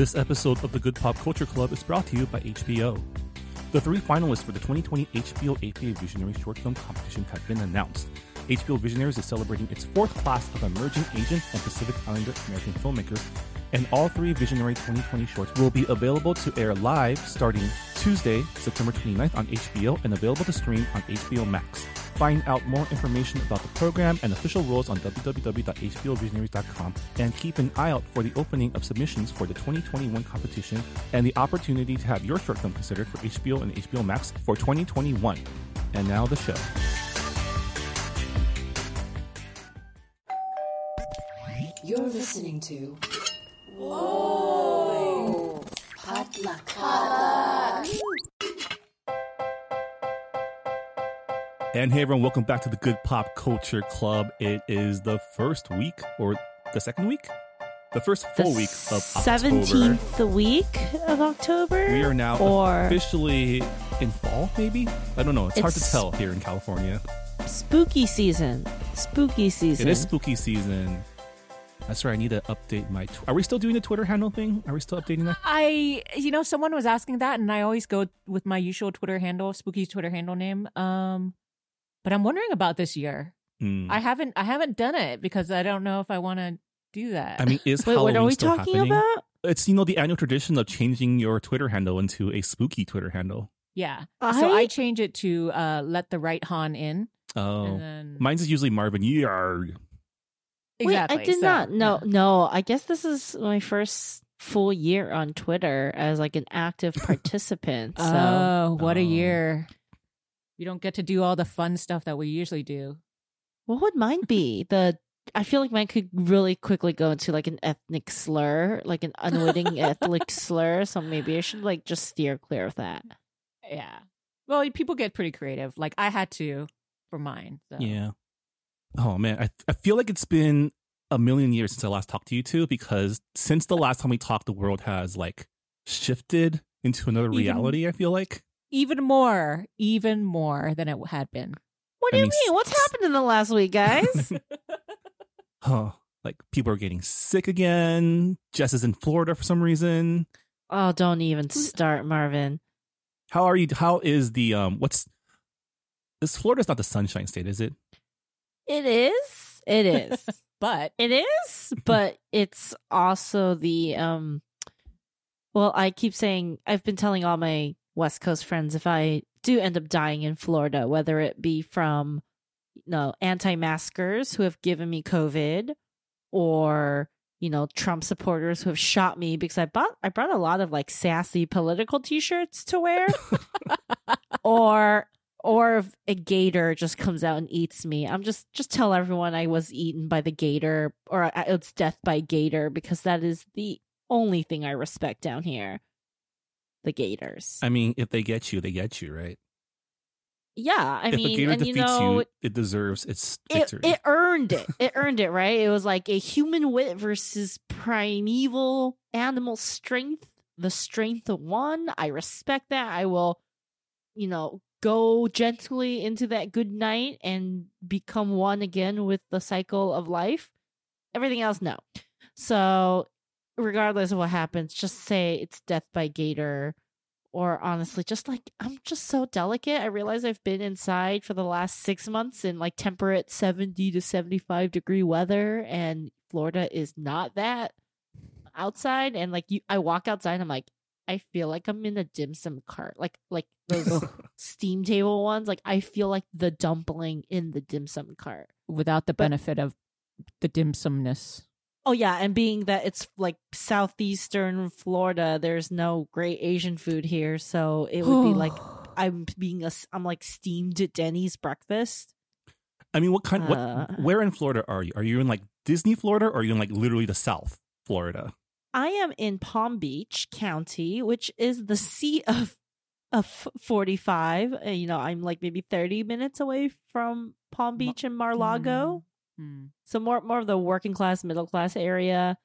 This episode of the Good Pop Culture Club is brought to you by HBO. The three finalists for the 2020 HBO APA Visionary Short Film Competition have been announced. HBO Visionaries is celebrating its fourth class of emerging Asian and Pacific Islander American filmmakers, and all three Visionary 2020 shorts will be available to air live starting Tuesday, September 29th on HBO and available to stream on HBO Max. Find out more information about the program and official rules on www.hbovisionaries.com and keep an eye out for the opening of submissions for the 2021 competition and the opportunity to have your short film considered for HBO and HBO Max for 2021. And now the show. You're listening to Whoa Potluck. And hey everyone, welcome back to the Good Pop Culture Club. It is the first week or the second week? The first full week of seventeenth week of October. We are now or officially in fall, maybe? I don't know. It's, hard to tell here in California. spooky season. Spooky season. It is spooky season. That's right. I need to update my. Tw- Are we still doing the Twitter handle thing? Are we still updating that? I, you know, someone was asking that, and I always go with my usual Twitter handle, spooky Twitter handle name. Um, but I'm wondering about this year. Hmm. I haven't, I haven't done it because I don't know if I want to do that. I mean, is Wait, Halloween what are we still talking happening? about? It's you know the annual tradition of changing your Twitter handle into a spooky Twitter handle. yeah. I, So I change it to uh, let the right Han in. Oh, And then, mine's is usually Marvin Yarg. exactly. Wait, I did so, not. No, yeah. no. I guess this is my first full year on Twitter as like an active participant. so Oh, what a Oh. year! You don't get to do all the fun stuff that we usually do. what would mine be? The I feel like mine could really quickly go into like an ethnic slur, like an unwitting ethnic slur. So maybe I should like just steer clear of that. Yeah. Well, people get pretty creative. Like I had to for mine. So. Yeah. Oh man, I I feel like it's been a million years since I last talked to you two because since the last time we talked, the world has like shifted into another Even- reality. I feel like. Even more, even more than it had been. What do I you mean, mean? What's happened in the last week, guys? Oh, like people are getting sick again. Jess is in Florida for some reason. oh, don't even start, Marvin. How are you? How is the um? What's this? Florida's not the Sunshine State, is it? It is. It is. But It is, but it's also the um well, I keep saying I've been telling all my West Coast friends if I do end up dying in Florida, whether it be from you know, anti-maskers who have given me COVID or you know, Trump supporters who have shot me because I bought I brought a lot of like sassy political t-shirts to wear. Or or if a gator just comes out and eats me i'm just just tell everyone i was eaten by the gator or uh, it's death by gator because that is the only thing i respect down here the gators. I mean, if they get you, they get you, right? yeah i if a mean gator and you defeats know you, it deserves its it, victory. it earned it. It earned it right? It was like a human wit versus primeval animal strength the strength of one. I respect that. I will you know go gently into that good night and become one again with the cycle of life. Everything else no. So regardless of what happens just say it's death by gator or honestly just like i'm just so delicate i realize i've been inside for the last six months in like temperate 70 to 75 degree weather and florida is not that outside and like you i walk outside and i'm like i feel like i'm in a dim sum cart like like those steam table ones like i feel like the dumpling in the dim sum cart without the But- benefit of the dim sumness. Oh yeah, and being that it's like southeastern Florida, there's no great Asian food here, so it would be like I'm being a I'm like steamed Denny's breakfast. I mean, what kind? Uh. what? Where in Florida are you? Are you in like Disney Florida, or are you in like literally the South Florida? I am in Palm Beach County, which is the seat of of 45. Uh, You know, I'm like maybe 30 minutes away from Palm Beach and Mar-Lago. Hmm. So more more of the working class, middle class area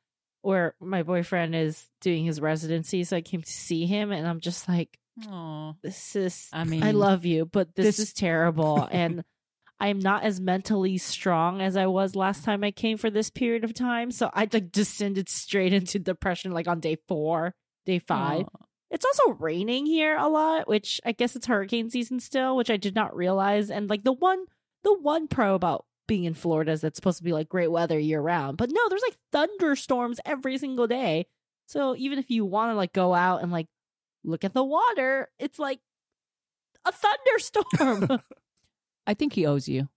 where my boyfriend is doing his residency. So I came to see him and I'm just like, Aw. this is I mean, I love you, but this, this- is terrible. and I'm not as mentally strong as I was last time I came for this period of time. So I like descended straight into depression like on day four, day five. It's also raining here a lot, which I guess it's hurricane season still, which I did not realize. And like the one the one pro about being in Florida is it's supposed to be like great weather year round. But no, there's like thunderstorms every single day. So even if you want to like go out and like look at the water, it's like a thunderstorm. I think he owes you.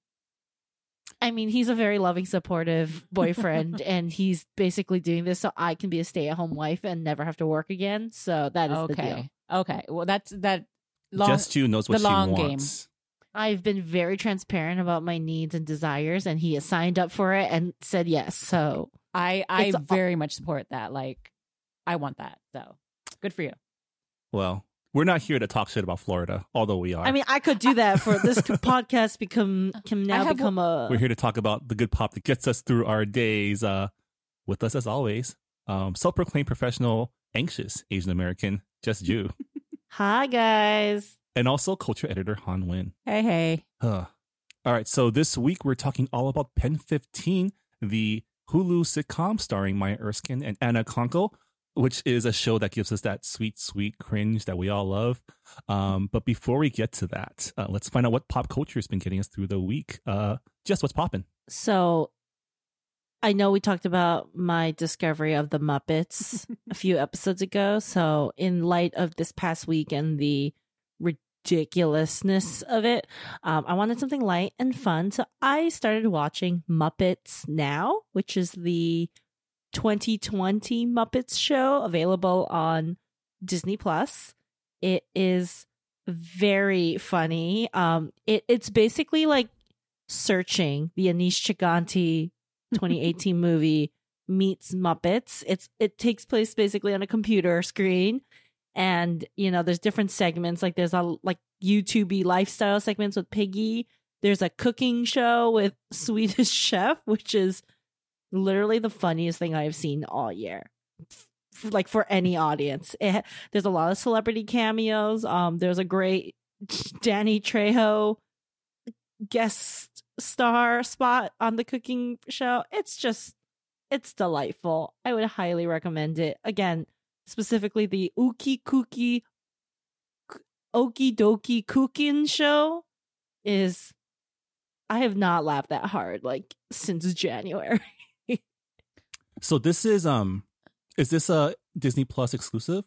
I mean, he's a very loving, supportive boyfriend, and he's basically doing this so I can be a stay at home wife and never have to work again. So that is the deal. Okay. Okay. Well, that's that. Long, Just you knows what the she long wants. I've been very transparent about my needs and desires, and he has signed up for it and said yes. So I I It's a- very much support that. Like, I want that. So good for you. Well, we're not here to talk shit about Florida, although we are. I mean, I could do that for this podcast. Become can now have become a we're here to talk about the good pop that gets us through our days. Uh, with us as always, um, self-proclaimed professional, anxious Asian American, just Jew, hi guys. And also culture editor Hanh Nguyen. Hey hey. Huh. All right, so this week we're talking all about Pen 15, the Hulu sitcom starring Maya Erskine and Anna Konkle, which is a show that gives us that sweet, sweet cringe that we all love. Um, but before we get to that, uh, let's find out what pop culture has been getting us through the week. Uh, just what's popping? So I know we talked about my discovery of the Muppets a few episodes ago. So, in light of this past week and the ridiculousness of it, um, I wanted something light and fun. So, I started watching Muppets Now, which is the 2020 Muppets show available on Disney Plus. It is very funny. Um, it, it's basically like searching the Aneesh Chaganty 2018 movie meets Muppets. It's it takes place basically on a computer screen, and you know there's different segments. Like there's a like YouTubey lifestyle segments with Piggy. There's a cooking show with Swedish Chef, which is literally the funniest thing I've seen all year. Like for any audience, it, there's a lot of celebrity cameos. Um, there's a great Danny Trejo guest star spot on the cooking show. It's just it's delightful. I would highly recommend it. Again, specifically the Uki Cookie Okie Dokie Cooking show is I have not laughed that hard like since January. So this is um, is this a Disney Plus exclusive?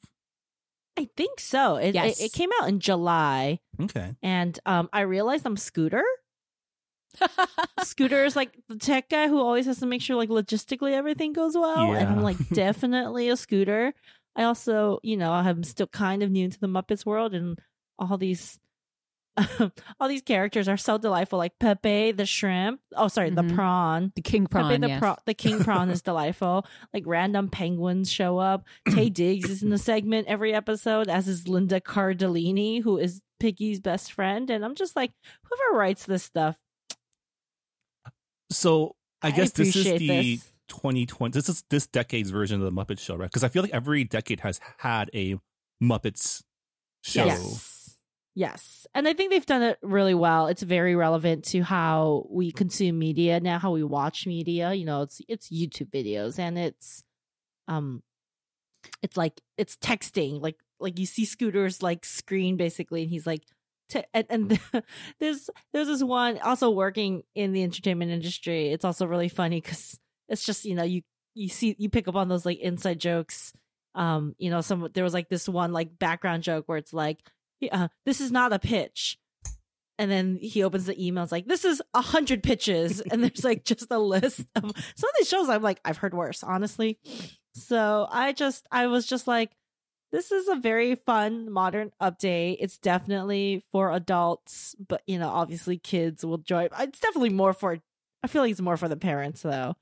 I think so. It, Yes. it it came out in July Okay. and um I realized I'm Scooter. Scooter is like the tech guy who always has to make sure like logistically everything goes well. And I'm like definitely a Scooter. I also, you know, I'm still kind of new into the Muppets world and all these all these characters are so delightful. Like Pepe the shrimp. Oh, sorry, the Mhm. prawn. The king prawn. Pepe the, yes. the king prawn is delightful. Like random penguins show up. Taye Diggs is in the segment every episode, as is Linda Cardellini, who is Piggy's best friend. And I'm just like, whoever writes this stuff, So I I guess this is the this. 2020. This is this decade's version of the Muppet Show, right? Because I feel like every decade has had a Muppets show. Yes. Yes. And I think they've done it really well. It's very relevant to how we consume media now, how we watch media. You know, it's it's YouTube videos and it's um it's like it's texting. Like like you see Scooter's like screen basically and he's like and, and there's there's this one also working in the entertainment industry. It's also really funny cuz it's just, you know, you you see you pick up on those like inside jokes. Um you know some there was like this one like background joke where it's like uh, this is not a pitch. And then he opens the email it's like this is a hundred pitches. And there's like just a list of some of these shows i'm like i've heard worse honestly. So i just i was just like this is a very fun modern update. It's definitely for adults but you know obviously kids will join. It's definitely more for i feel like it's more for the parents though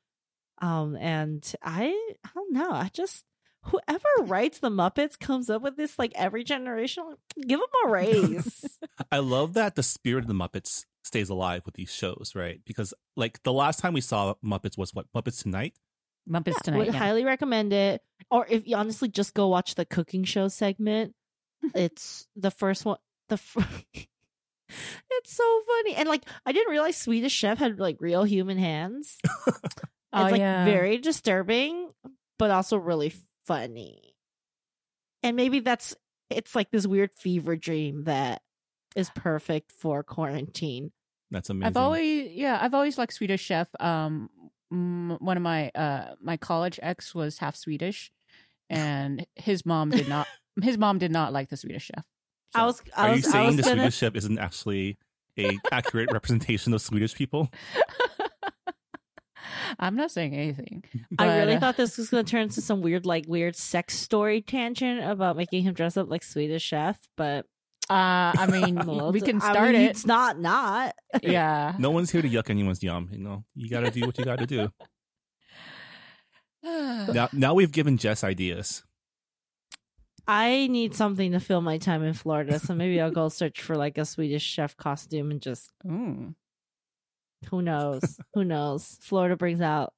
um and i i don't know i just whoever writes the Muppets comes up with this like every generation. Give them a raise. I love that the spirit of the Muppets stays alive with these shows, right? Because like the last time we saw Muppets was what Muppets Tonight. Muppets Yeah, tonight. would yeah. highly recommend it. Or if you honestly just go watch the cooking show segment, it's the first one. The fir- It's so funny. And like I didn't realize Swedish Chef had like real human hands. It's Oh, like yeah. very disturbing, but also really funny. And maybe that's it's like this weird fever dream that is perfect for quarantine. That's amazing. I've always yeah, I've always liked Swedish Chef. Um, one of my uh my college ex was half Swedish, and his mom did not. his mom did not like the Swedish Chef. I was I Are was, you I saying was the gonna Swedish chef isn't actually a accurate representation of Swedish people? I'm not saying anything. I really uh, thought this was going to turn into some weird, like, weird sex story tangent about making him dress up like Swedish Chef. But Uh, I mean, we can I start mean, it. It's not not. Yeah. No one's here to yuck anyone's yum. You know, you got to do what you got to do. Now, now we've given Jess ideas. I need something to fill my time in Florida, so maybe I'll go search for like a Swedish chef costume and just Ooh. Who knows, who knows. Florida brings out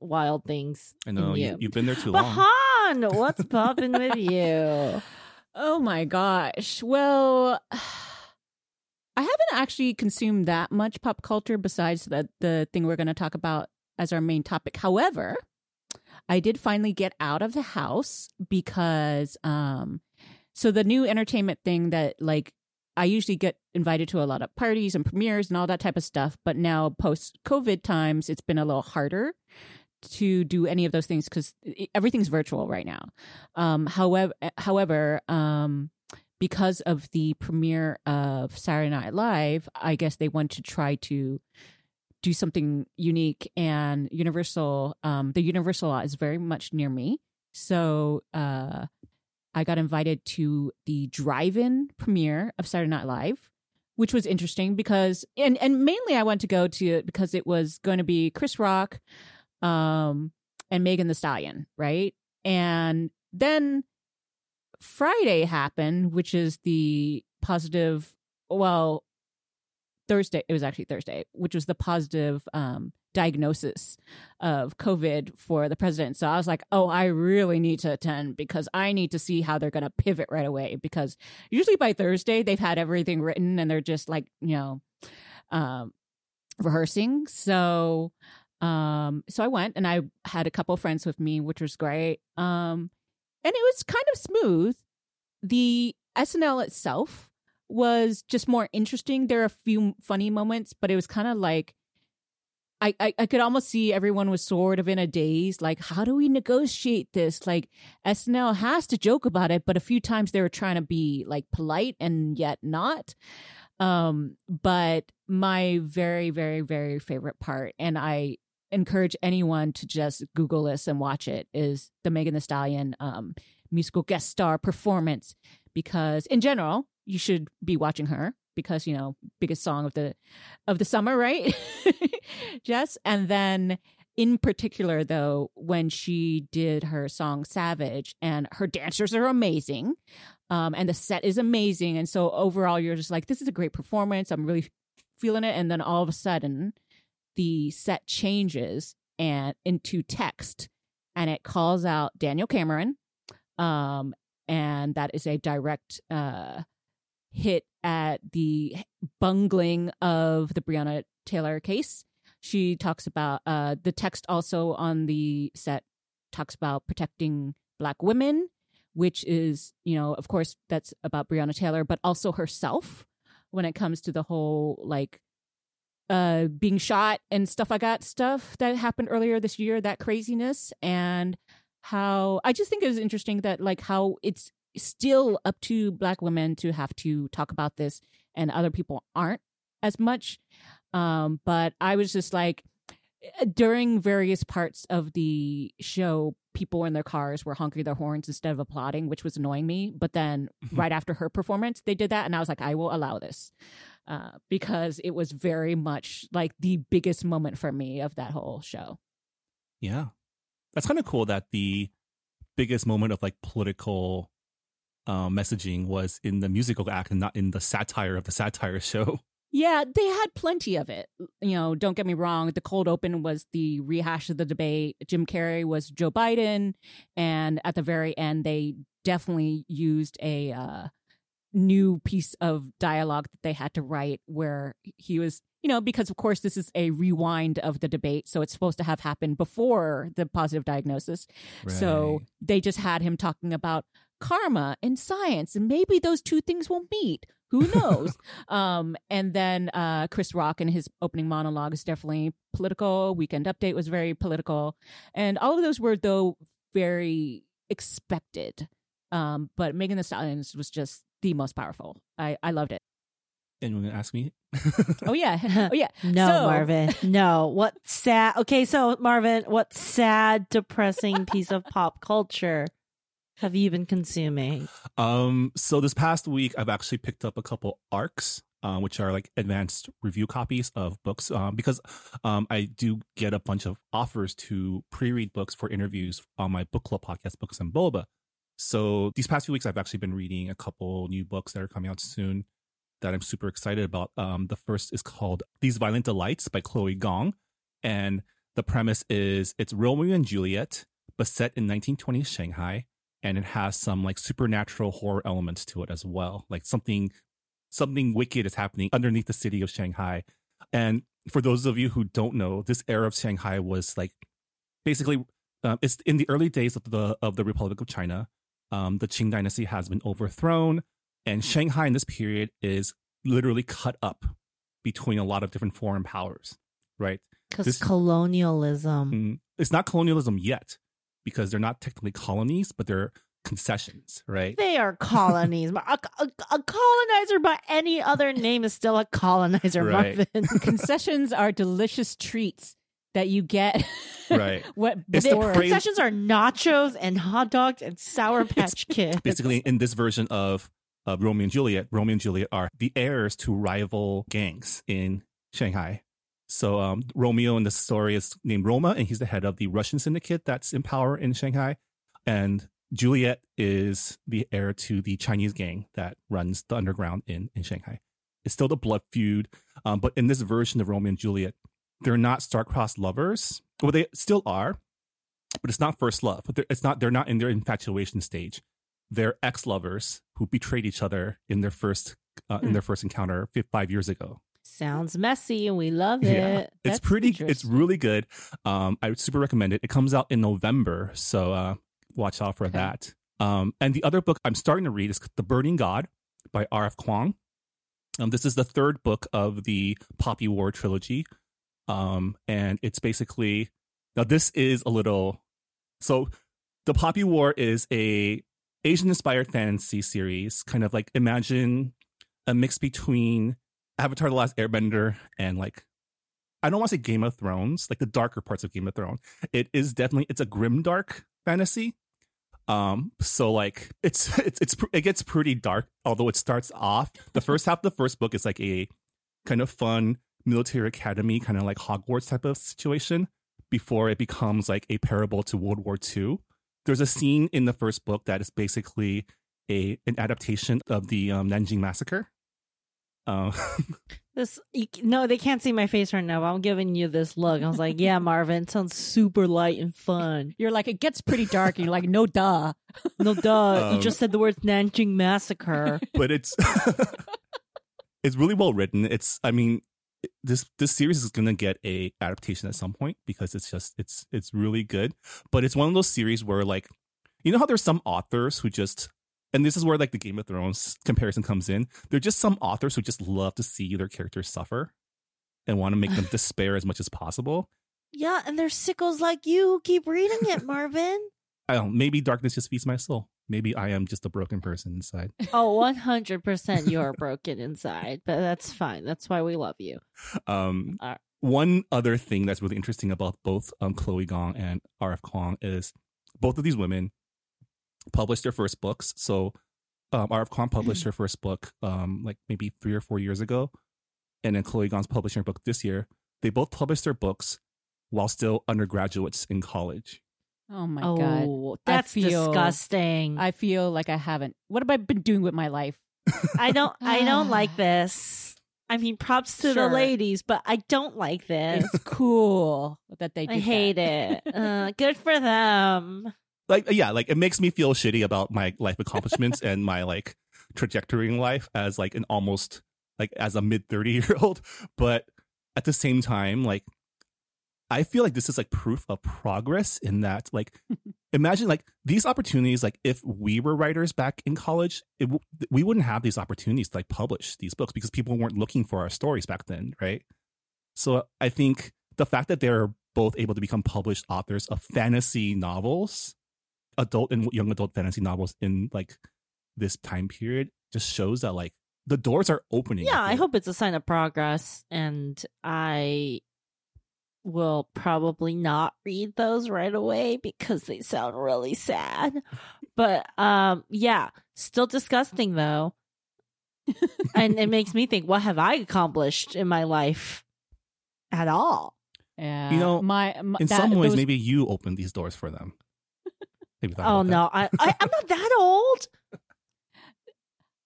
wild things. I know in you, you. you've been there too long. Han, what's popping with you? Oh my gosh. Well, I haven't actually consumed that much pop culture besides the the thing we're going to talk about as our main topic. However, I did finally get out of the house because um so the new entertainment thing that like I usually get invited to a lot of parties and premieres and all that type of stuff, but now post COVID times it's been a little harder to do any of those things cuz everything's virtual right now. Um, however, however, um, because of the premiere of Saturday Night Live, I guess they want to try to do something unique. And Universal, um, the Universal lot is very much near me, so uh, I got invited to the drive-in premiere of Saturday Night Live. Which was interesting because, and and mainly I went to go to it because it was going to be Chris Rock, um, and Megan Thee Stallion, right? And then Friday happened, which is the positive, well, Thursday, it was actually Thursday, which was the positive um, diagnosis of COVID for the president. So I was like, oh, I really need to attend because I need to see how they're going to pivot right away. Because usually by Thursday, they've had everything written and they're just like, you know, um, rehearsing. So um, so I went and I had a couple friends with me, which was great. Um, and it was kind of smooth. The SNL itself was just more interesting. There are a few funny moments, but it was kind of like I, I I could almost see everyone was sort of in a daze. Like, how do we negotiate this? Like, SNL has to joke about it, but a few times they were trying to be like polite and yet not. Um, but my very, very, very favorite part, and I encourage anyone to just Google this and watch it, is the Megan Thee Stallion um, musical guest star performance. Because in general, you should be watching her because you know biggest song of the of the summer, right? Jess, and then in particular though when she did her song savage and her dancers are amazing um, and the set is amazing and so overall you're just like this is a great performance. I'm really feeling it. And then all of a sudden the set changes and into text and it calls out daniel cameron um, and that is a direct uh, hit at the bungling of the breonna taylor case. She talks about uh, the text also on the set talks about protecting black women which is you know of course that's about breonna taylor but also herself when it comes to the whole like uh being shot and stuff like that stuff that happened earlier this year that craziness and how i just think it was interesting that like how it's still up to black women to have to talk about this and other people aren't as much. Um but i was just like during various parts of the show people in their cars were honking their horns instead of applauding which was annoying me. But then right after her performance they did that and i was like i will allow this uh, because it was very much like the biggest moment for me of that whole show. Yeah. That's kind of cool that the biggest moment of like political uh, messaging was in the musical act and not in the satire of the satire show. Yeah, they had plenty of it. You know, don't get me wrong. The cold open was the rehash of the debate. Jim Carrey was Joe Biden, and at the very end, they definitely used a uh, new piece of dialogue that they had to write where he was you know because of course this is a rewind of the debate so it's supposed to have happened before the positive diagnosis so they just had him talking about karma and science and maybe those two things will meet who knows um and then uh chris rock in his opening monologue is definitely political weekend update was very political and all of those were though very expected um but megan thee stallions was just the most powerful i i loved it Anyone gonna ask me? oh yeah oh yeah No, So- Marvin. No. What sad. Okay, so Marvin, what sad, depressing piece of pop culture have you been consuming? Um, so this past week, I've actually picked up a couple arcs, uh, which are like advanced review copies of books, um, because um, I do get a bunch of offers to pre-read books for interviews on my book club podcast, Books and Boba. So these past few weeks, I've actually been reading a couple new books that are coming out soon that I'm super excited about. Um, the first is called These Violent Delights by Chloe Gong, and the premise is it's Romeo and Juliet, but set in 1920s Shanghai and it has some like supernatural horror elements to it as well like something something wicked is happening underneath the city of shanghai. And for those of you who don't know this era of shanghai was like basically um, it's in the early days of the of the republic of china. Um, the qing dynasty has been overthrown and shanghai in this period is literally cut up between a lot of different foreign powers right? Because colonialism. Mm, it's not colonialism yet because they're not technically colonies, but they're concessions, right? They are colonies. a, a, a colonizer by any other name is still a colonizer, Right. Marvin. concessions are delicious treats that you get Right. what the before praise- Concessions are nachos and hot dogs and Sour Patch Kids. Basically, in this version of, of Romeo and Juliet, Romeo and Juliet are the heirs to rival gangs in Shanghai. So um, Romeo in the story is named Roma, and he's the head of the Russian syndicate that's in power in Shanghai. And Juliet is the heir to the Chinese gang that runs the underground in, in Shanghai. It's still the blood feud, um, but in this version of Romeo and Juliet, they're not star-crossed lovers. Well, they still are, but it's not first love. But they're, it's not. They're not in their infatuation stage. They're ex-lovers who betrayed each other in their first uh, in Hmm. their first encounter five years ago. Sounds messy and we love it. Yeah. it. It's That's pretty. It's really good. Um, I would super recommend it. It comes out in November, so uh, watch out for Okay. that. Um, and the other book I'm starting to read is The Burning God by R.F. Kuang. Um, this is the third book of the Poppy War trilogy. Um, and it's basically now this is a little so the Poppy War is a Asian inspired fantasy series, kind of like imagine a mix between Avatar: The Last Airbender and like I don't want to say Game of Thrones, like the darker parts of Game of Thrones. It is definitely it's a grim dark fantasy. Um, so like it's it's it's it gets pretty dark. Although it starts off the first half of the first book is like a kind of fun military academy, kind of like Hogwarts type of situation. Before it becomes like a parable to World War II. There's a scene in the first book that is basically a an adaptation of the um, Nanjing massacre. Uh, This you, no, they can't see my face right now. But I'm giving you this look. I was like, yeah, Marvin, it sounds super light and fun. you're like it gets pretty dark and you're like no duh No, duh. you Um, just said the words Nanjing massacre. but it's it's really well written. It's I mean this this series is gonna get a adaptation at some point because it's just it's it's really good. But it's one of those series where like you know how there's some authors who just and this is where like the Game of Thrones comparison comes in. They're just some authors who just love to see their characters suffer and want to make them despair as much as possible. yeah, and there's sickles like you who keep reading it, Marvin. I don't maybe darkness just feeds my soul. Maybe I am just a broken person inside. Oh, 100% you're broken inside, but that's fine. That's why we love you. Um, Alright. one other thing that's really interesting about both um, Chloe Gong and R.F. Kuang is both of these women published their first books. So um, R.F. Kuang published her first book um, like maybe three or four years ago, and then Chloe Gong's publishing her book this year. They both published their books while still undergraduates in college. oh my oh, god that's feel- disgusting. I, i feel like i haven't what have i been doing with my life I don't I don't like this. I mean, props to the ladies, but I don't like this. it's cool that they I hate that. it. Uh, good for them. Like yeah, like it makes me feel shitty about my life accomplishments and my like trajectory in life as like an almost like as a mid 30 year old, but at the same time, like I feel like this is like proof of progress in that like imagine like these opportunities like if we were writers back in college it w- we wouldn't have these opportunities to like publish these books because people weren't looking for our stories back then right? So i think the fact that they're both able to become published authors of fantasy novels adult and young adult fantasy novels in like this time period just shows that like the doors are opening Yeah, I think. hope it's a sign of progress, and I will probably not read those right away because they sound really sad. But um, yeah, still disgusting though, and it makes me think: what have I accomplished in my life at all? Yeah. You know, my, my in that- some ways those- maybe you opened these doors for them Maybe thought Oh about that. no, I, I I'm not that old.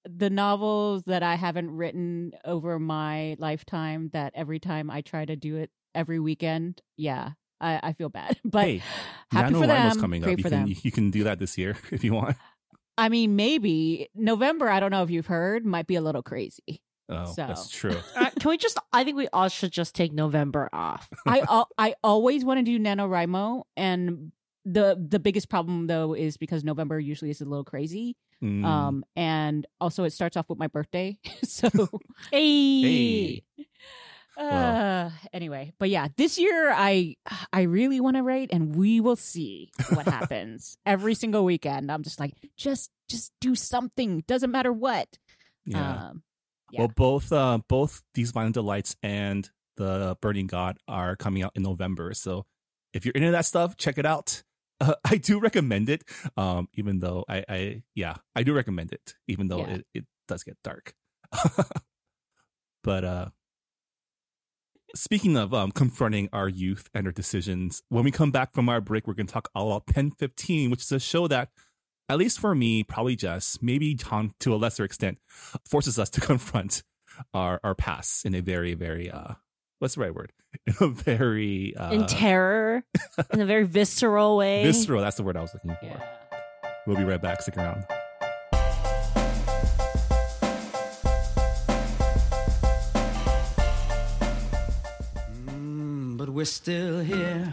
the novels that I haven't written over my lifetime that every time I try to do it every weekend, yeah, I, I feel bad. But hey, happy for them. coming Great up. You for can them. you can do that this year if you want. I mean, maybe November. I don't know if you've heard, might be a little crazy. Oh, So. that's true. Uh, can we just? I think we all should just take November off. I I always want to do NaNoWriMo, and the the biggest problem though is because November usually is a little crazy. Mm. Um, and also it starts off with my birthday, so Hey, Hey. Uh, anyway, but yeah, this year I I really want to write, and we will see what happens every single weekend. I'm just like, just just do something, doesn't matter what. yeah. Um, yeah. Well, both uh, both these Violent Delights and the Burning God are coming out in November. So if you're into that stuff, check it out. Uh, I do recommend it. Um, even though I, I yeah, I do recommend it, even though Yeah. it, it does get dark. but uh speaking of um confronting our youth and our decisions, when we come back from our break, we're gonna talk all about Pen 15, which is a show that at least for me, probably Jess, maybe John to a lesser extent, forces us to confront our our past in a very, very uh what's the right word? In a very uh in terror, in a very visceral way. visceral, that's the word I was looking for. yeah. We'll be right back. Stick around. Mm, but we're still here,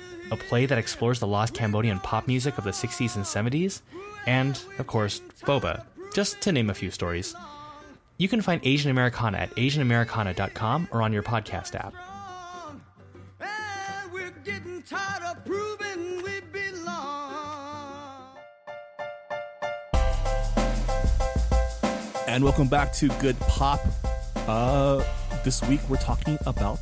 a play that explores the lost Cambodian pop music of the 60s and 70s, and, of course, Boba, just to name a few stories. You can find Asian Americana at AsianAmericana.com or on your podcast app. And we're getting tired of proving we belong. And welcome back to Good Pop. Uh, this week we're talking about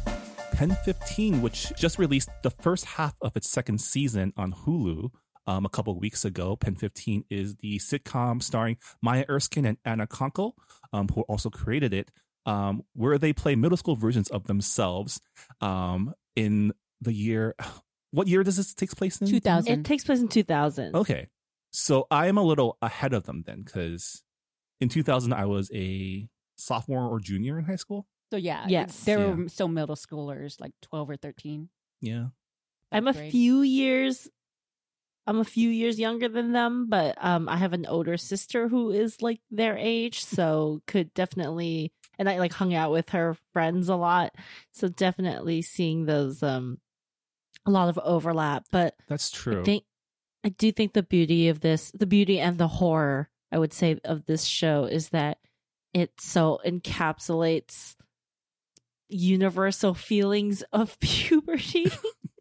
Pen 15, which just released the first half of its second season on Hulu um, a couple weeks ago. Pen 15 is the sitcom starring Maya Erskine and Anna Konkle, um, who also created it, um, where they play middle school versions of themselves um, in the year. What year does this take place in? 2000. It takes place in 2000. Okay. So I am a little ahead of them then because in 2000 I was a sophomore or junior in high school. So yeah, Yes. they Yeah. were still middle schoolers, like twelve or thirteen. Yeah. I'm a Great. few years I'm a few years younger than them, but um I have an older sister who is like their age, so could definitely and I like hung out with her friends a lot. So definitely seeing those um a lot of overlap, but That's true. I think I do think the beauty of this, the beauty and the horror, I would say, of this show is that it so encapsulates universal feelings of puberty.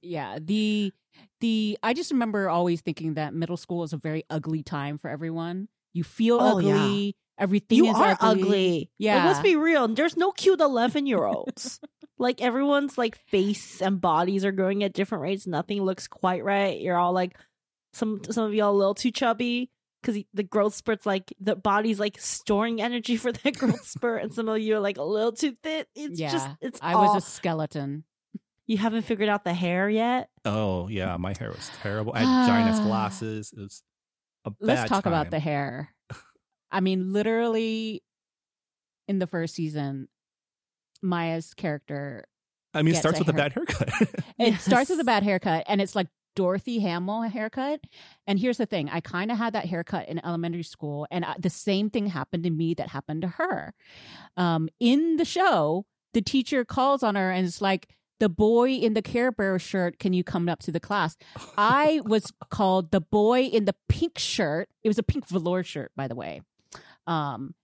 Yeah, the the I just remember always thinking that middle school is a very ugly time for everyone. You feel Oh, yeah. ugly. Everything you is are ugly. ugly. Yeah. Like, let's be real. There's no cute 11 year olds. like everyone's like face and bodies are growing at different rates. Nothing looks quite right. You're all like some some of y'all a little too chubby. Because the growth spurt's like the body's like storing energy for that growth spurt, and some of you are like a little too thin. It's yeah, just it's I all- was a skeleton. you haven't figured out the hair yet. Oh yeah, my hair was terrible. I had ah. giant glasses. It was a bad Let's talk about the hair. I mean, literally, in the first season, Maya's character I mean, it starts a with a bad haircut. It starts with a bad haircut, and it's like Dorothy Hamill haircut. And here's the thing: I kind of had that haircut in elementary school, and I, the same thing happened to me that happened to her. Um, in the show, the teacher calls on her and it's like, "The boy in the Care Bear shirt, can you come up to the class?" I was called the boy in the pink shirt. It was a pink velour shirt, by the way. Um,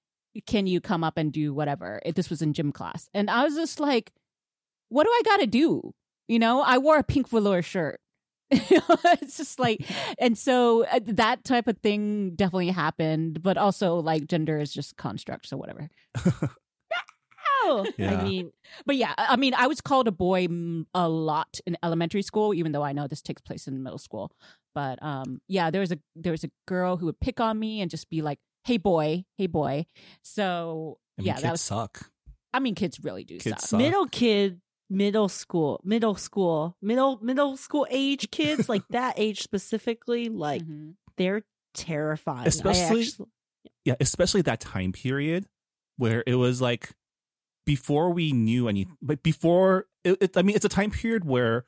can you come up and do whatever? This was in gym class, and I was just like, "What do I got to do?" You know, I wore a pink velour shirt. it's just like, and so uh, that type of thing definitely happened, but also like gender is just construct, so whatever. Yeah. I mean, But yeah, I I mean, I was called a boy mm, a lot in elementary school, even though I know this takes place in middle school. But um, yeah, there was a there was a girl who would pick on me and just be like, "Hey boy, hey boy." So I mean, yeah, kids that was. suck. I mean, kids really do Kids suck. suck. middle kid, middle school, middle school, middle middle school age kids, like that age specifically, like Mhm. they're terrifying. Especially- actually- Yeah, especially that time period where it was like before we knew any, but before it, it, I mean, it's a time period where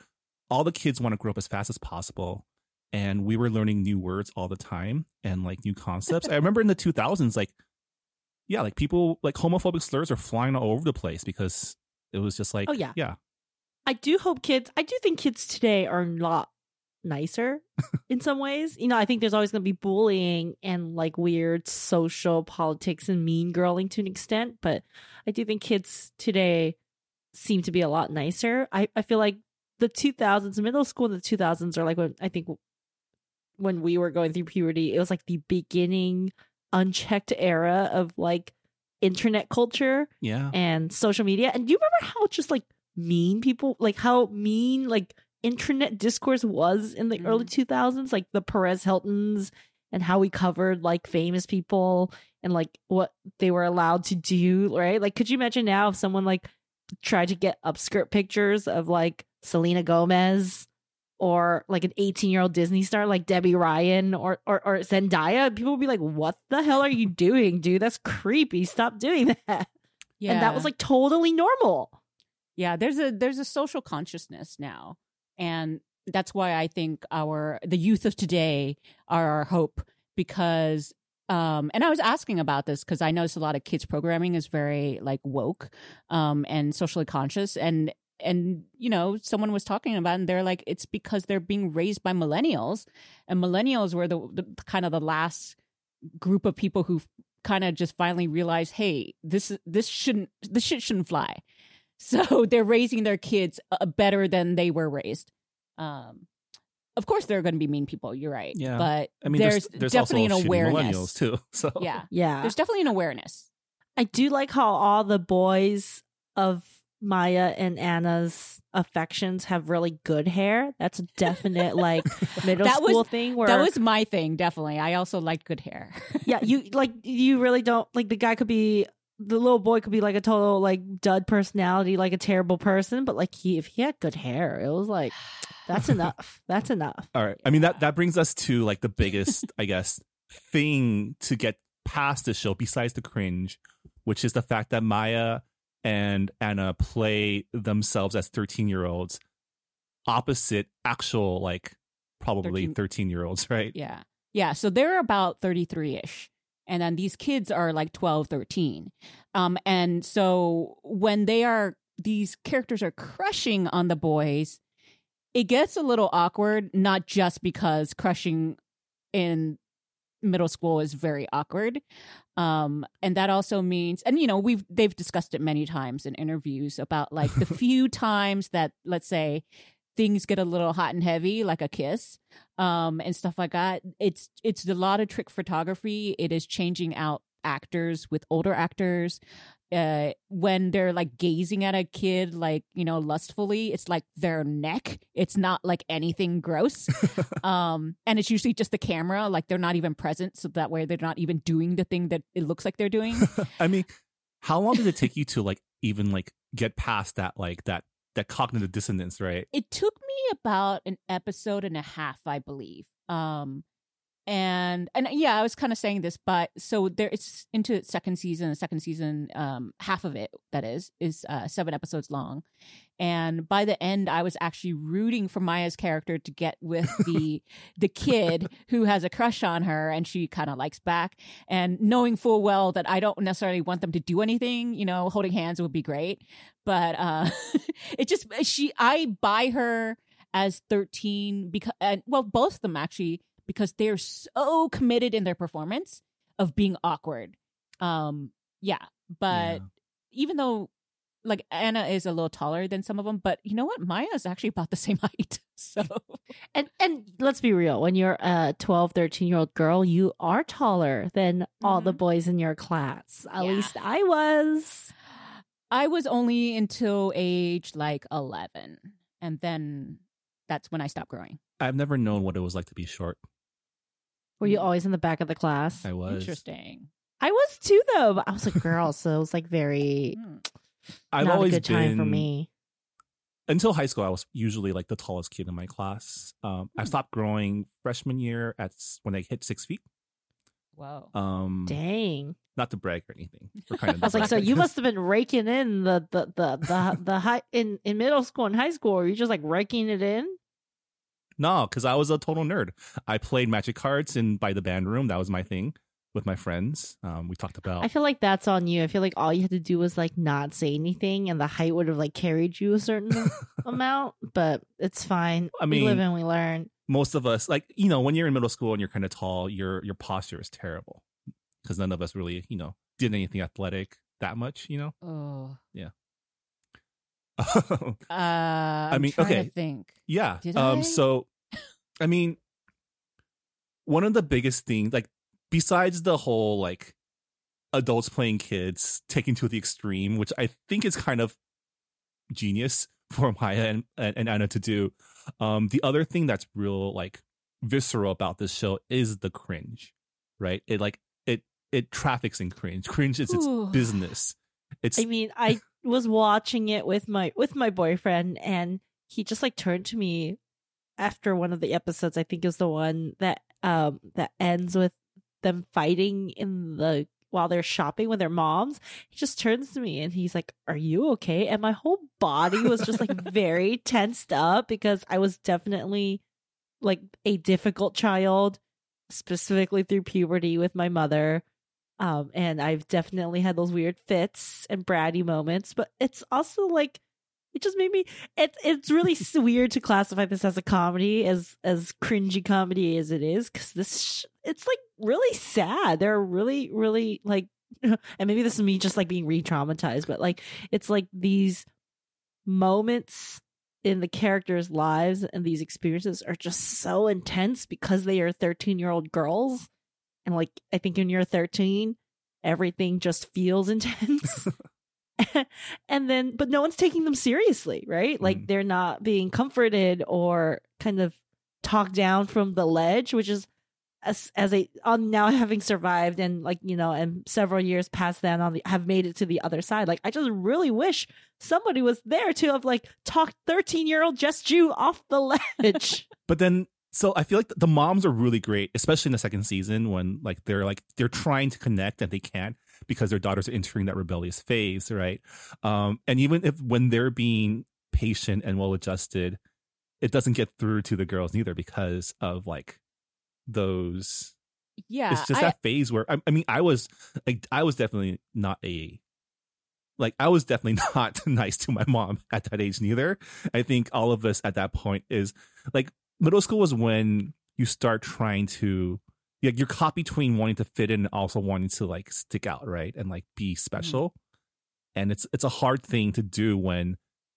all the kids want to grow up as fast as possible, and we were learning new words all the time and like new concepts. I remember in the two thousands, like yeah, like people like homophobic slurs are flying all over the place because it was just like Oh, yeah. yeah, I do hope kids. I do think kids today are a lot nicer in some ways. You know, I think there's always going to be bullying and like weird social politics and mean girling to an extent, but I do think kids today seem to be a lot nicer. I I feel like the 2000s, middle school in the 2000s are like when I think when we were going through puberty, it was like the beginning unchecked era of like internet culture yeah. and social media. And do you remember how just like mean people, like how mean like internet discourse was in the Mhm. early 2000s? Like the Perez Hiltons and how we covered like famous people and like what they were allowed to do, right? Like, could you imagine now if someone like tried to get upskirt pictures of like Selena Gomez? Or like an 18 year old Disney star like Debby Ryan or, or or Zendaya, people would be like, "What the hell are you doing, dude? That's creepy. Stop doing that." Yeah, and that was like totally normal. yeah there's a there's a social consciousness now and that's why i think our the youth of today are our hope because um and i was asking about this because i noticed a lot of kids programming is very like woke um and socially conscious and and you know someone was talking about it and they're like it's because they're being raised by millennials and millennials were the, the kind of the last group of people who kind of just finally realized hey this this shouldn't this shit shouldn't fly so they're raising their kids uh, better than they were raised. Um, of course, there are going to be mean people. You're right. Yeah. but I mean, there's, there's, there's definitely also an awareness millennials too. So Yeah, Yeah. there's definitely an awareness. I do like how all the boys of Maya and Anna's affections have really good hair. That's a definite like middle That was- school thing where That was my thing. Definitely, I also liked good hair. yeah, you like you really don't like the guy could be the little boy could be like a total like dud personality, like a terrible person, but like he if he had good hair, it was like that's enough. That's enough. All right. I mean that that brings us to like the biggest, I guess, thing to get past the show besides the cringe, which is the fact that Maya and Anna play themselves as 13-year-olds opposite actual like probably 13 13-year-olds, right? Yeah. Yeah. So they're about 33 ish. And then these kids are like 12, 13. Um, and so when they are, these characters are crushing on the boys, it gets a little awkward, not just because crushing in middle school is very awkward. Um, and that also means, and you know, we've, they've discussed it many times in interviews about like the few times that, let's say, things get a little hot and heavy, like a kiss um, and stuff like that. It's it's a lot of trick photography. It is changing out actors with older actors uh when they're like gazing at a kid like you know lustfully it's like their neck. It's not like anything gross. Um and it's usually just the camera like they're not even present so that way they're not even doing the thing that it looks like they're doing. I mean, how long did it take you to like even like get past that like that that cognitive dissonance, right? it took me about an episode and a half i believe. Um and and yeah i was kind of saying this but so there it's into its second season the second season um half of it that is is uh seven episodes long. And by the end i was actually rooting for maya's character to get with the the kid who has a crush on her and she kind of likes back. And knowing full well that i don't necessarily want them to do anything you know holding hands would be great. But uh it just she i buy her as 13 because and well both of them actually because they're so committed in their performance of being awkward um yeah but Yeah. even though like anna is a little taller than some of them but you know what maya is actually about the same height so And and let's be real, when you're a 12, 13 year old girl, you are taller than all the Mhm. boys in your class. At Yeah. least I was. i was only until age like 11 and then that's when i stopped growing I've never known what it was like to be short. Were you Mm. always in the back of the class? I was. interesting I was too though, but I was a girl, so it was like very Hmm. I've not always a good time for me. until high school. I was usually like the tallest kid in my class. Um, I Hmm. stopped growing freshman year at when I hit six feet. Wow. Um, Dang. not to brag or anything. We're kind of I was like, so you must have been raking in the the the the, the high in, in middle school and high school. Or you just like raking it in? No, because I was a total nerd. I played Magic cards in by the band room. That was my thing with my friends. Um, we talked about. I feel like that's on you. I feel like all you had to do was like not say anything, and the height would have like carried you a certain amount. But it's fine. I mean, we live and we learn. most of us, like you know, when you're in middle school and you're kind of tall, your your posture is terrible because none of us really, you know, did anything athletic that much. You know. oh uh, uh i mean, trying okay. to think yeah. Did um. I? So, I mean, one of the biggest things, like besides the whole like adults playing kids taken to the extreme, which I think is kind of genius for Maya and, and, and Anna to do. Um, the other thing that's real like visceral about this show is the cringe, right? It like it it traffics in cringe. Cringe is its Ooh. business. It's I mean, I was watching it with my with my boyfriend, and he just like turned to me after one of the episodes. I think it was the one that um that ends with them fighting in the while they're shopping with their moms. He just turns to me and he's like, "Are you okay?" And my whole body was just like very tensed up because I was definitely like a difficult child, specifically through puberty with my mother. Um, and I've definitely had those weird fits and bratty moments, but it's also like it just made me it's it's really weird to classify this as a comedy as as cringy comedy as it is because this sh- it's like really sad. They're really really like and maybe this is me just like being re-traumatized but like it's like these moments in the characters lives and these experiences are just so intense because they are 13 year old girls and like i think when you're 13 everything just feels intense. And then but no one's taking them seriously right? Like Mhm. they're not being comforted or kind of talked down from the ledge which is as as a um, now having survived and like you know and several years past that on the have made it to the other side. Like i just really wish somebody was there to have like talked 13 year old just you off the ledge. But then so I feel like the moms are really great, especially in the second season when like they're like they're trying to connect and they can't because their daughters are entering that rebellious phase, right? Um, and even if when they're being patient and well adjusted, it doesn't get through to the girls neither because of like those. yeah it's just I- that phase where I, I mean, I was like, I was definitely not a like I was definitely not nice to my mom at that age neither. I think all of us at that point is like middle school was when you start trying to yeah, you're caught between wanting to fit in and also wanting to like stick out, right? And like be special. And it's it's a hard thing to do when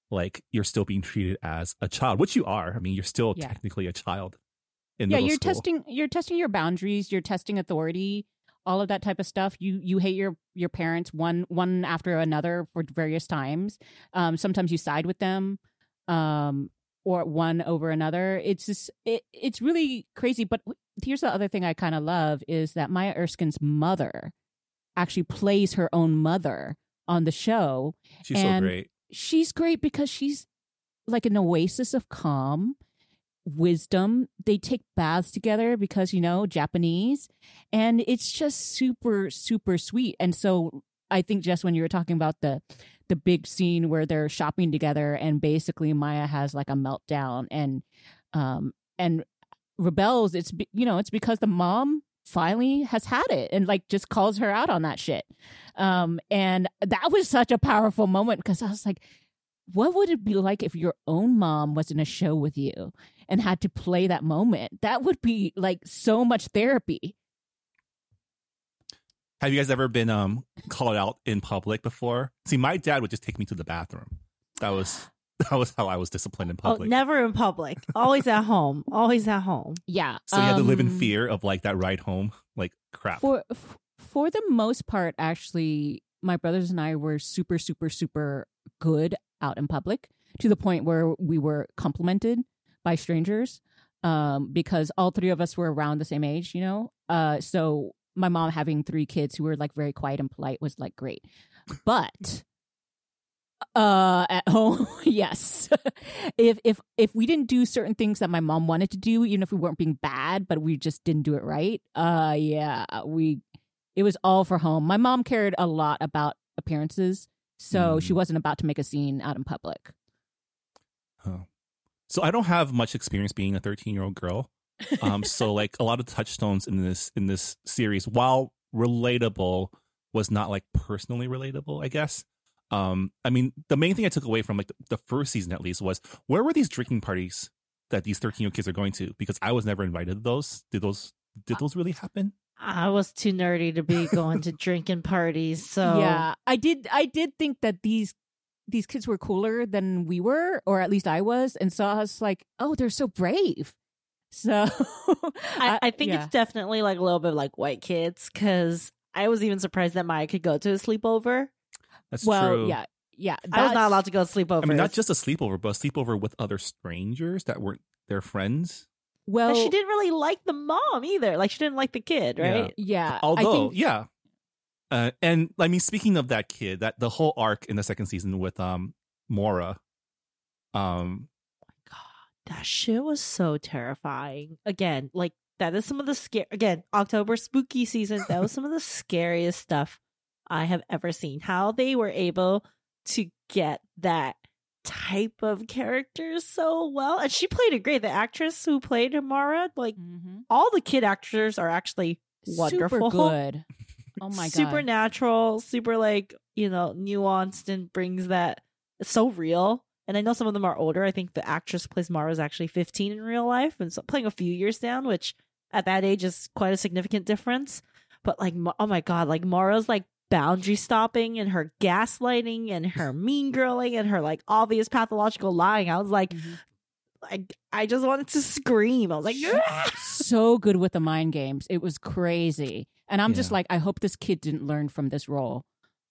like you're still being treated as a child, which you are. I mean, you're still Yeah. technically a child in yeah you're school. testing you're testing your boundaries you're testing authority all of that type of stuff. You you hate your your parents one one after another for various times. Um, sometimes you side with them, um, or one over another. It's just it, it's really crazy. But here's the other thing I kind of love is that Maya Erskine's mother actually plays her own mother on the show. She's And- so great. She's great because she's like an oasis of calm, wisdom. They take baths together because, you know, Japanese. And it's just super, super sweet. And so I think just when you were talking about the the big scene where they're shopping together and basically Maya has like a meltdown and um and rebels, it's you know, it's because the mom finally has had it and like just calls her out on that shit. Um and that was such a powerful moment because I was like what would it be like if your own mom was in a show with you and had to play that moment? That would be like so much therapy. Have you guys ever been um called out in public before? See, my dad would just take me to the bathroom. That was that was how I was disciplined in Oh, public. never in public. Always at home. Always at home. Yeah. so you had to live in um, fear of like that ride home. Like crap. For for the most part, actually, my brothers and I were super, super, super good out in public to the point where we were complimented by strangers um, because all three of us were around the same age, you know. Uh, so my mom having three kids who were like very quiet and polite was like great, but uh at home yes if if if we didn't do certain things that my mom wanted to do even if we weren't being bad but we just didn't do it right uh yeah we it was all for home my mom cared a lot about appearances so Mm. she wasn't about to make a scene out in public Huh. So I don't have much experience being a 13 year old girl. Um, so like a lot of touchstones in this in this series, while relatable, was not like personally relatable. I guess. Um, I mean, the main thing I took away from like the, the first season at least was where were these drinking parties that these 13 year old kids are going to? Because I was never invited to those. Did those did those really happen? I was too nerdy to be going to drinking parties. So yeah i did i did think that these these kids were cooler than we were or at least i was and so i was like oh they're so brave so I, I think yeah. it's definitely like a little bit like white kids because I was even surprised that Maya could go to a sleepover. That's well true. yeah yeah I was not allowed to go to sleepovers. I mean, not just a sleepover, but a sleepover with other strangers that weren't their friends. well But she didn't really like the mom either. Like she didn't like the kid, right? yeah Although, I think, yeah. Uh, and I mean, speaking of that kid, that the whole arc in the second season with um Maura, um, God, that shit was so terrifying. Again, like that is some of the scare. Again, October spooky season. That was some of the scariest stuff I have ever seen. How they were able to get that type of character so well, and she played it great. The actress who played Maura, like Mhm. all the kid actors are actually wonderful. super good oh my god supernatural, super like you know nuanced and brings that it's so real. And I know some of them are older. I think the actress who plays Maura is actually 15 in real life, and so playing a few years down, which at that age is quite a significant difference. But like, oh my god, like Maura's like boundary stopping and her gaslighting and her mean girling and her like obvious pathological lying. I was like, Mhm. I I just wanted to scream. I was like, "Ah!" so good with the mind games. It was crazy. And I'm just like, I hope this kid didn't learn from this role.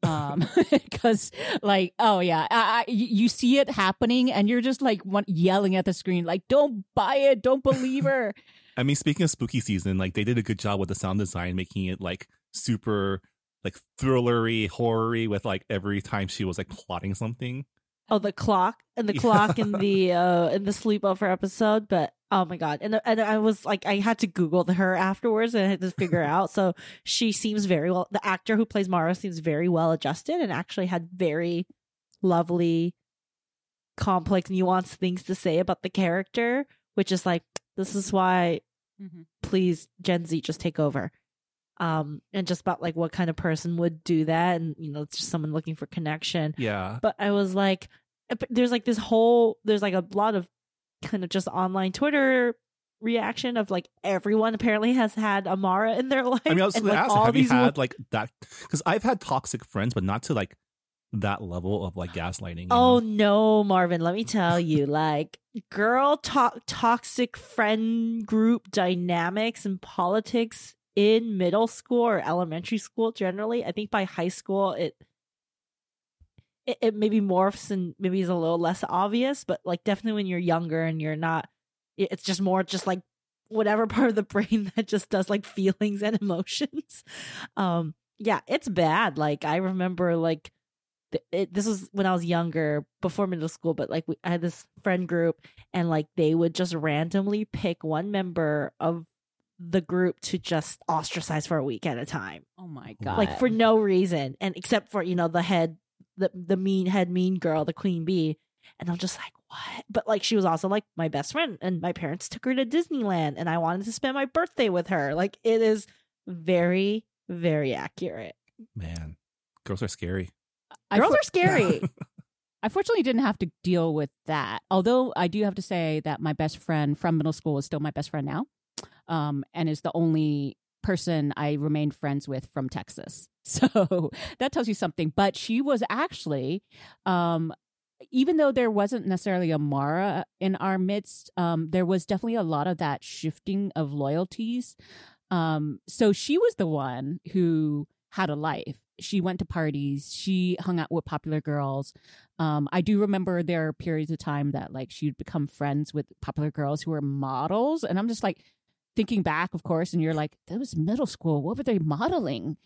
Um, because like, oh yeah, I, I, you you see it happening and you're just like one, yelling at the screen, like, don't buy it. Don't believe her. I mean, speaking of spooky season, like they did a good job with the sound design, making it like super like thrillery, horror-y with like every time she was like plotting something. Oh, the clock and the Yeah. clock in the uh in the sleepover episode, but oh my god! And and I was like, I had to Google her afterwards and I had to figure out. So she seems very well. The actor who plays Maura seems very well adjusted and actually had very lovely, complex, nuanced things to say about the character, which is like this is why please Gen Z just take over. Um, and just about like what kind of person would do that, and you know, it's just someone looking for connection Yeah, but I was like, uh, there's like this whole, there's like a lot of kind of just online Twitter reaction of like everyone apparently has had Amara in their life. I mean, I was and, going to like, ask, all have you had like that? Because I've had toxic friends, but not to like that level of like gaslighting. Oh know? no, Marvin, let me tell you, like girl to- toxic friend group dynamics and politics in middle school or elementary school generally. I think by high school it it, it maybe morphs and maybe is a little less obvious, but like definitely when you're younger and you're not it's just more just like whatever part of the brain that just does like feelings and emotions. Um yeah, it's bad. Like I remember like it, this was when I was younger, before middle school, but like we, I had this friend group, and like they would just randomly pick one member of the group to just ostracize for a week at a time, Oh my god! like for no reason, and except for you know the head, the the mean head mean girl, the queen bee, and I'm just like what? But like she was also like my best friend, and my parents took her to Disneyland, and I wanted to spend my birthday with her. Like it is very very accurate. Man, girls are scary. I Girls for- are scary. I fortunately didn't have to deal with that. Although I do have to say that my best friend from middle school is still my best friend now, um, and is the only person I remained friends with from Texas. So that tells you something. But she was actually, um, even though there wasn't necessarily a Maura in our midst, um, there was definitely a lot of that shifting of loyalties. Um, so she was the one who had a life. She went to parties. She hung out with popular girls. Um, I do remember there are periods of time that like she'd become friends with popular girls who were models, and I'm just like thinking back, of course, and you're like, that was middle school. What were they modeling?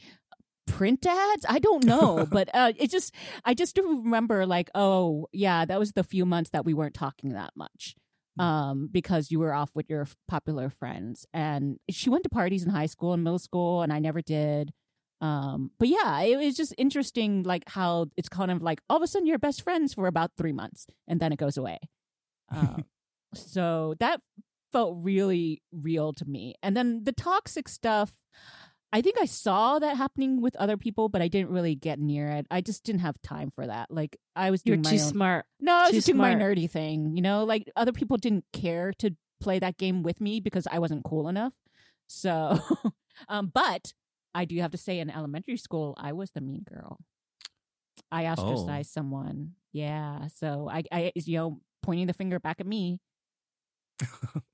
Print ads? I don't know, but uh, it just I just do remember like, oh yeah, that was the few months that we weren't talking that much um because you were off with your popular friends and she went to parties in high school and middle school and I never did um but yeah it was just interesting like how it's kind of like all of a sudden you're best friends for about 3 months and then it goes away um so that felt really real to me and then the toxic stuff I think I saw that happening with other people, but I didn't really get near it. I just didn't have time for that. Like I was You're my too own smart. no, I was Too just doing my nerdy thing, you know. Like other people didn't care to play that game with me because I wasn't cool enough. So, um, but I do have to say, in elementary school, I was the mean girl. I ostracized someone. Yeah, so I, I, you know, pointing the finger back at me.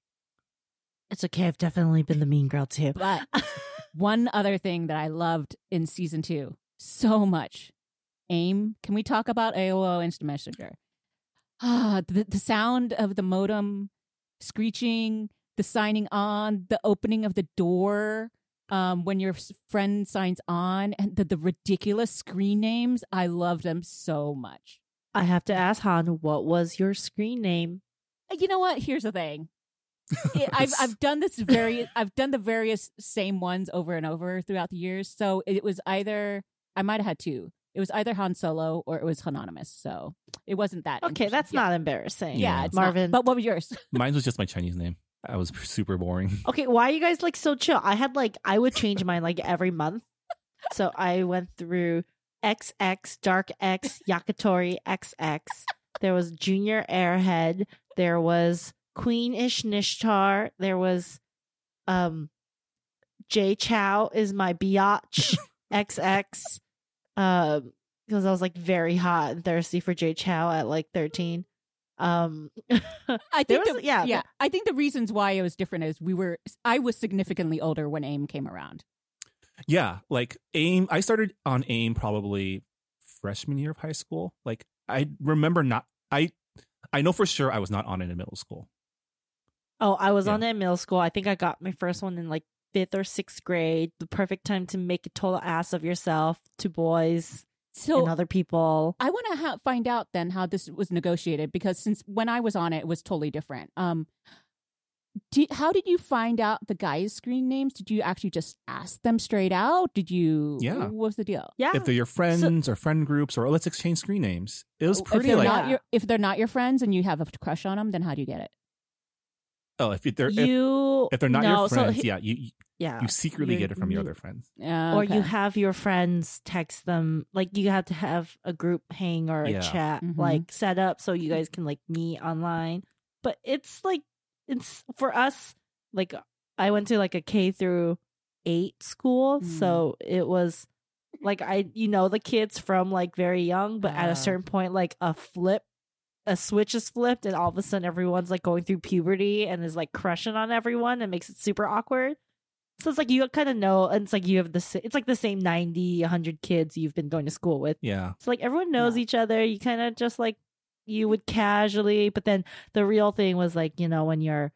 It's okay. I've definitely been the mean girl too. But one other thing that I loved in season two so much, AIM. Can we talk about AOL Instant Messenger? Ah, the, the sound of the modem screeching, the signing on, the opening of the door um, when your friend signs on, and the, the ridiculous screen names. I love them so much. I have to ask Hanh, what was your screen name? You know what? Here's the thing. It, I've I've done this very I've done the various same ones over and over throughout the years. So it was either I might have had two. It was either Han Solo or it was Anonymous. So it wasn't that. Okay, that's yeah. not embarrassing. Yeah, Yeah. it's not. Marvin. But what was yours? Mine was just my Chinese name. I was super boring. okay, why are you guys like so chill? I had like I would change mine like every month. So I went through XX, Dark X, Yakitori XX. There was Junior Airhead. There was Queen Ish Nishtar. There was um J Chow is my biatch XX. Um because I was like very hot and thirsty for Jay Chou at like 13. Um I think was- the, yeah, yeah. I think the reasons why it was different is we were I was significantly older when AIM came around. Yeah, like AIM. I started on AIM probably freshman year of high school. Like I remember not. I I know for sure I was not on it in middle school. Oh, I was Yeah. on it in middle school. I think I got my first one in like fifth or sixth grade. The perfect time to make a total ass of yourself to boys So and other people. I want to ha- find out then how this was negotiated because since when I was on it, it was totally different. Um, di- how did you find out the guys' screen names? Did you actually just ask them straight out? Did you? Yeah. What was the deal? Yeah. If they're your friends or friend groups or let's exchange screen names. It was pretty they're like not your if they're not your friends and you have a crush on them, then how do you get it? Oh if they're if, you if they're not no, your so friends, he- yeah, you you- yeah. you secretly get it from your other friends. Uh, Or you have your friends text them like you have to have a group hang or a Yeah. chat Mhm. like set up so you guys can like meet online. But it's like it's for us like I went to like a K through 8 school, Mm. so it was like I you know the kids from like very young, but at Ah. a certain point like a flip a switch is flipped and all of a sudden everyone's like going through puberty and is like crushing on everyone and makes it super awkward. So it's like you kind of know, and it's like you have the it's like the same 90, 100 kids you've been going to school with. Yeah. So like everyone knows Yeah. each other. You kind of just like you would casually, but then the real thing was like you know when you're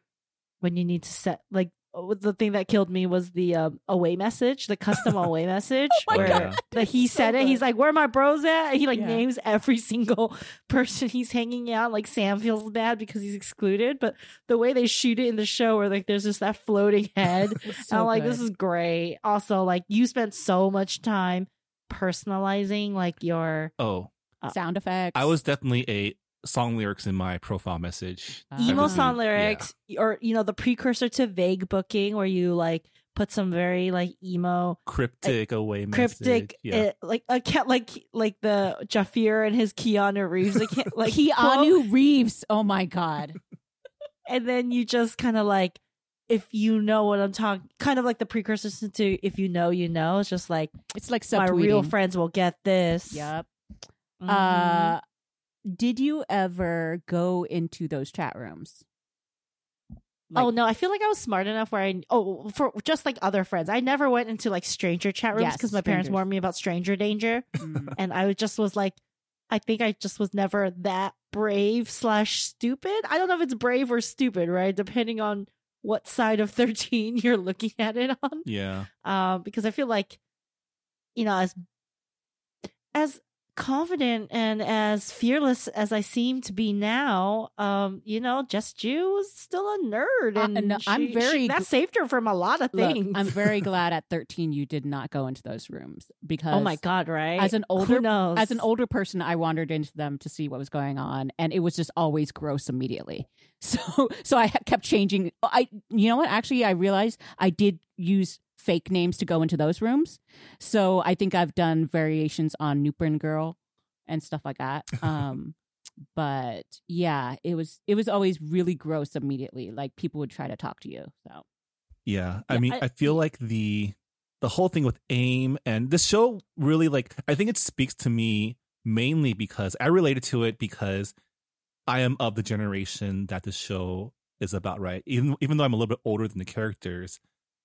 when you need to set like the thing that killed me was the um, away message, the custom away message, my where God. that he So said it. He's like, "Where are my bros at?" And he like Yeah. names every single person he's hanging out. Like Sam feels bad because he's excluded, but the way they shoot it in the show, where like there's just that floating head, So I'm like, good. this is great. Also, like you spent so much time personalizing like your Oh, sound effects. I was definitely a song lyrics in my profile message. Uh, emo Everything- song yeah. lyrics or you know the precursor to vague booking where you like put some very like emo Cryptic away message. cryptic Yeah. uh, like a cat like like the Jafir and his Keanu Reeves like, like quote. Keanu Reeves. Oh my god. and then you just kind of like if you know what I'm talking kind of like the precursor to if you know you know it's just like It's like my real friends will get this Yep. Mhm. Uh, did you ever go into those chat rooms? oh no, I feel like I was smart enough where I oh for just like other friends. I never went into like stranger chat rooms Yes, because my parents warned me about stranger danger, Mm. and I just was like, I think I just was never that brave slash stupid. I don't know if it's brave or stupid, right? Depending on what side of thirteen you're looking at it on. yeah. Um, because I feel like, you know, as as confident and as fearless as I seem to be now, um, you know, Just Jew was still a nerd, Uh, and no, I'm very she- that saved her from a lot of Look, things. I'm very glad at 13 you did not go into those rooms because oh my god, right? as an Who older knows? as an older person I wandered into them to see what was going on and it was just always gross immediately. So so I kept changing I you know what actually I realized I did use fake names to go into those rooms. So I think I've done variations on Newpern Girl and stuff like that. Um but yeah, it was it was always really gross immediately. Like people would try to talk to you. So Yeah, I Yeah, mean, I- I, feel like the the whole thing with AIM and this show really like I think it speaks to me mainly because I related to it because I am of the generation that the show is about, right? Even even though I'm a little bit older than the characters,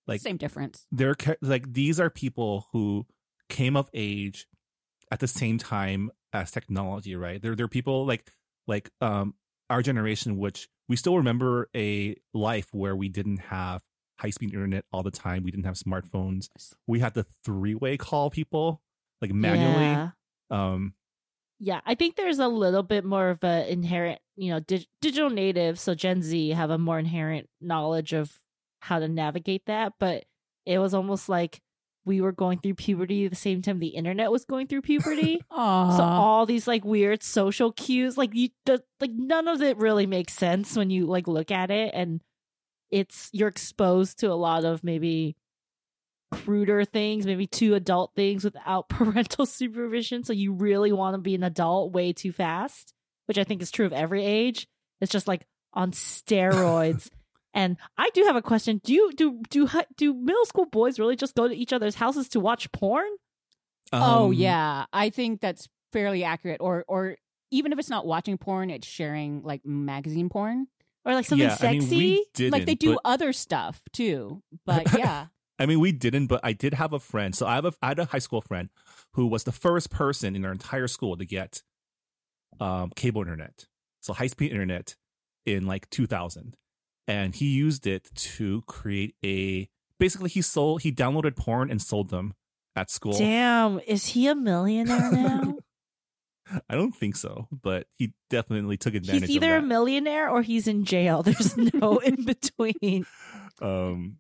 like same difference. they're like these are people who came of age at the same time as technology, right? They're they're people like like um our generation, which we still remember a life where we didn't have high speed internet all the time. We didn't have smartphones. We had to three way call people like manually. Yeah. Um, Yeah, I think there's a little bit more of a inherent, you know, dig- digital natives, so Gen Z have a more inherent knowledge of how to navigate that, but it was almost like we were going through puberty at the same time the internet was going through puberty. So all these like weird social cues, like you, the, like none of it really makes sense when you like look at it, and it's you're exposed to a lot of maybe cruder things, maybe too adult things without parental supervision. So you really want to be an adult way too fast, which I think is true of every age. It's just like on steroids. And I do have a question: Do you do do hi- do middle school boys really just go to each other's houses to watch porn? oh um, yeah, I think that's fairly accurate. Or or even if it's not watching porn, it's sharing like magazine porn. Or like something yeah, I mean, sexy? we like they do but- other stuff too. But yeah, I mean, we didn't, but I did have a friend. So I have a I had a high school friend who was the first person in our entire school to get um, cable internet, so high speed internet in like 2000, and he used it to create a. Basically, he sold he downloaded porn and sold them at school. Damn, is he a millionaire now? I don't think so, but he definitely took advantage. he's either a of that. millionaire or he's in jail. There's no in between. um,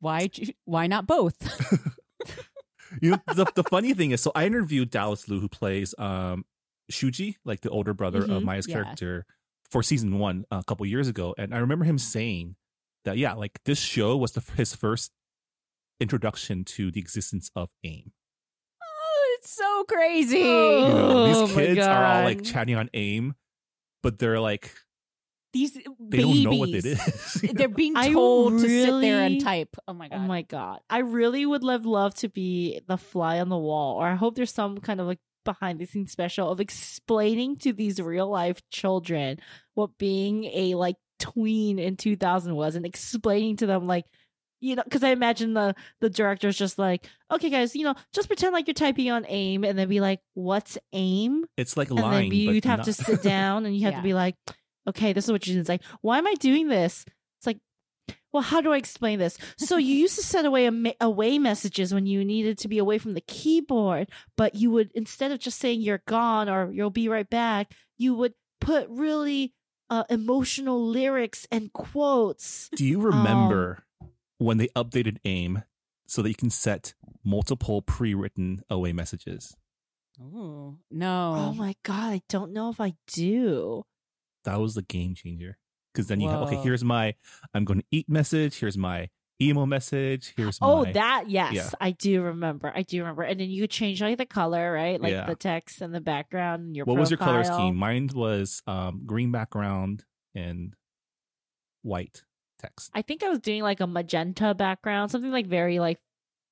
why why not both? you know, the the funny thing is, so I interviewed Dallas Liu, who plays um Shuji, like the older brother of Mhm, Maya's yeah. character, for season one uh, a couple years ago, and I remember him saying that yeah, like this show was the, his first introduction to the existence of AIM. oh, it's so crazy. You know, Oh these kids are all like chatting on AIM, but they're like These they babies, don't know what it is. They're being I told to sit there and type. Oh my oh god. Oh my god. I really would love love to be the fly on the wall or I hope there's some kind of like behind the scenes special of explaining to these real life children what being a like tween in 2000 was and explaining to them like you know, because I imagine the the director's just like, okay, guys, you know, just pretend like you're typing on AIM, and then be like, what's AIM? It's like And lying. then you'd but have not- to sit down, and you have Yeah. to be like, okay, this is what you do. It's like, why am I doing this? It's like, well, how do I explain this? So you used to send away ama- away messages when you needed to be away from the keyboard, but you would instead of just saying you're gone or you'll be right back, you would put really uh, emotional lyrics and quotes. Do you remember when they updated AIM so that you can set multiple pre-written away messages? Oh no. Oh my god, I don't know if I do. That was the game changer. Because then you have, okay, here's my I'm going to eat message. Here's my emo message. Here's Oh, my that yes, Yeah. I do remember. I do remember. And then you change like the color, right? Like Yeah. the text and the background and your what was your color scheme? Mine was um, green background and white text. I think I was doing like a magenta background, something like very like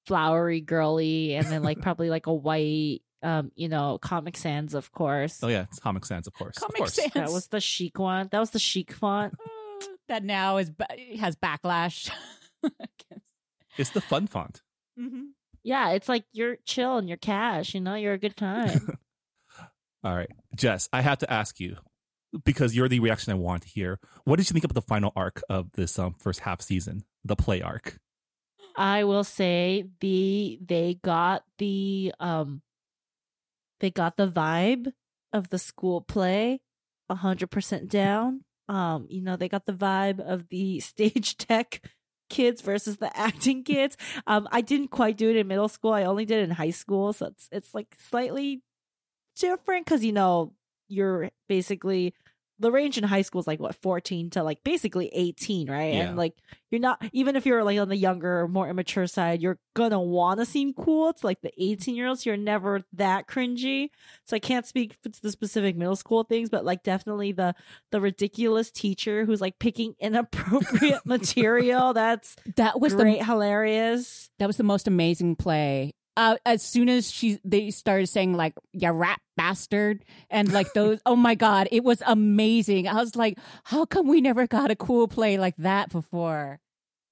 flowery, girly, and then like probably like a white, um, you know, Comic Sans, of course. Oh yeah, it's Comic Sans, of course. Comic of course. Sans. That was the chic one. That was the chic font. Uh, that now is has backlash. It's the fun font. mm-hmm. Yeah, it's like you're chill and you're cash. You know, you're a good time. All right, Jess, I have to ask you because you're the reaction I want to hear. What did you think about the final arc of this um, first half season, the play arc? I will say the they got the um they got the vibe of the school play a hundred percent down. Um, you know, they got the vibe of the stage tech kids versus the acting kids. Um, I didn't quite do it in middle school. I only did it in high school, so it's it's like slightly different because you know you're basically the range in high school is like what 14 to like basically 18 right Yeah. and like you're not even if you're like on the younger more immature side you're gonna want to seem cool it's like the 18 year olds you're never that cringy so i can't speak to the specific middle school things but like definitely the the ridiculous teacher who's like picking inappropriate material that's That was great the hilarious that was the most amazing play. Uh, as soon as she they started saying like "ya rat bastard" and like those, oh my god, it was amazing. I was like, how come we never got a cool play like that before?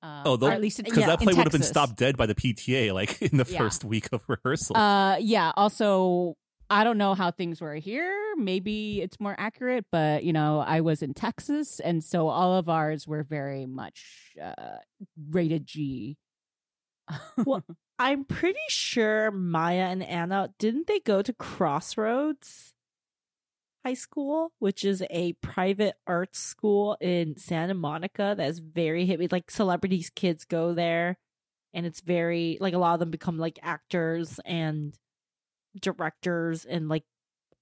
Um, Oh, or at least Because Yeah, that play would have been stopped dead by the PTA, like in the Yeah. first week of rehearsal. Uh, yeah. Also, I don't know how things were here. Maybe it's more accurate, but you know, I was in Texas, and so all of ours were very much uh, rated G. Well, I'm pretty sure Maya and Anna didn't they go to Crossroads High School, which is a private arts school in Santa Monica that's very hippie. Like celebrities' kids go there, and it's very like a lot of them become like actors and directors and like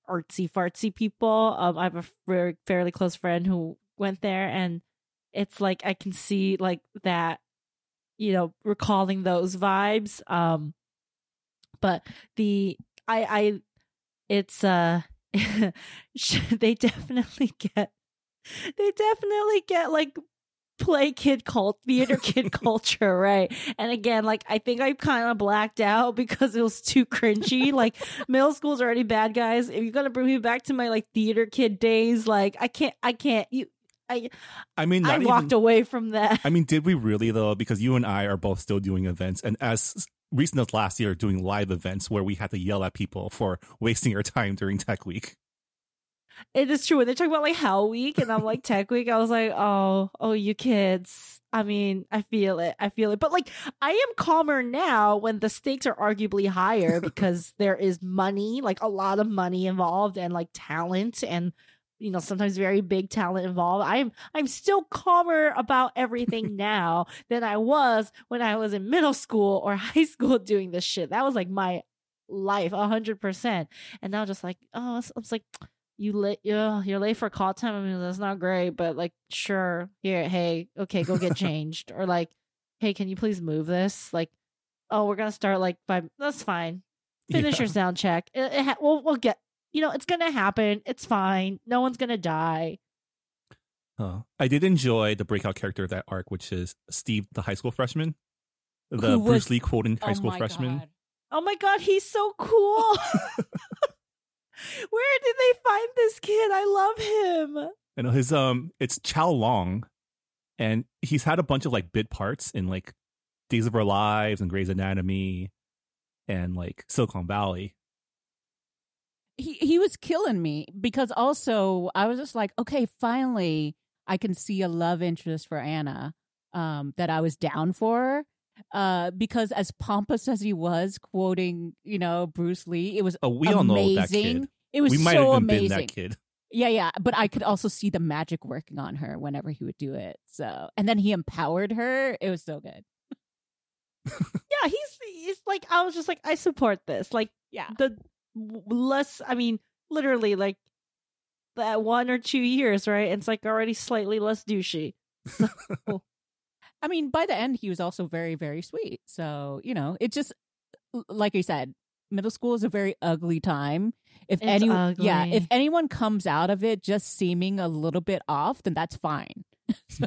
artsy fartsy people. Um, I have a very fairly close friend who went there, and it's like I can see like that you know recalling those vibes um but the i i it's uh they definitely get they definitely get like play kid cult theater kid culture right? And again like i think i kind of blacked out because it was too cringy. Like middle school's already bad guys. If you're gonna bring me back to my like theater kid days like i can't i can't you i I mean, i walked even, away from that I mean, did we really though? Because you and I are both still doing events, and as recent as last year, doing live events where we had to yell at people for wasting our time during Tech Week. It is true. When they talk about like Hell Week and I'm like Tech Week, I was like, oh, oh, you kids. I mean, I feel it. I feel it. But like, I am calmer now when the stakes are arguably higher because there is money, like a lot of money involved and like talent and you know sometimes very big talent involved. I'm i'm still calmer about everything now than i was when i was in middle school or high school doing this shit. That was like my life a hundred percent. And now just like oh it's, it's like you late yeah oh, you're late for call time. I mean that's not great but like sure here hey okay go get changed. Or like hey can you please move this? Like oh we're gonna start like five that's fine. Finish Yeah. your sound check. It, it ha- we'll, we'll get you know it's gonna happen it's fine no one's gonna die Uh, I did enjoy the breakout character of that arc, which is Steve, the high school freshman, the Who Bruce was- Lee quoting high Oh school freshman. God. oh my god he's so cool where did they find this kid i love him I know his um, it's Chow Long, and he's had a bunch of like bit parts in like Days of Our Lives and Grey's Anatomy and like Silicon Valley. He he was killing me because also I was just like, okay, finally I can see a love interest for Anna um that I was down for. Uh because as pompous as he was quoting, you know, Bruce Lee, it was Oh, we all know that amazing. kid. It was we might so have even amazing. been that kid. Yeah, yeah, but I could also see the magic working on her whenever he would do it. So, and then he empowered her. It was so good. yeah, he's he's like I was just like I support this. Like Yeah. the w- less I mean, literally like that one or two years, right? It's like already slightly less douchey. So I mean, by the end, he was also very, very sweet. So, you know, it just, like I said, middle school is a very ugly time. If It's any, yeah, if anyone comes out of it just seeming a little bit off, then that's fine. so,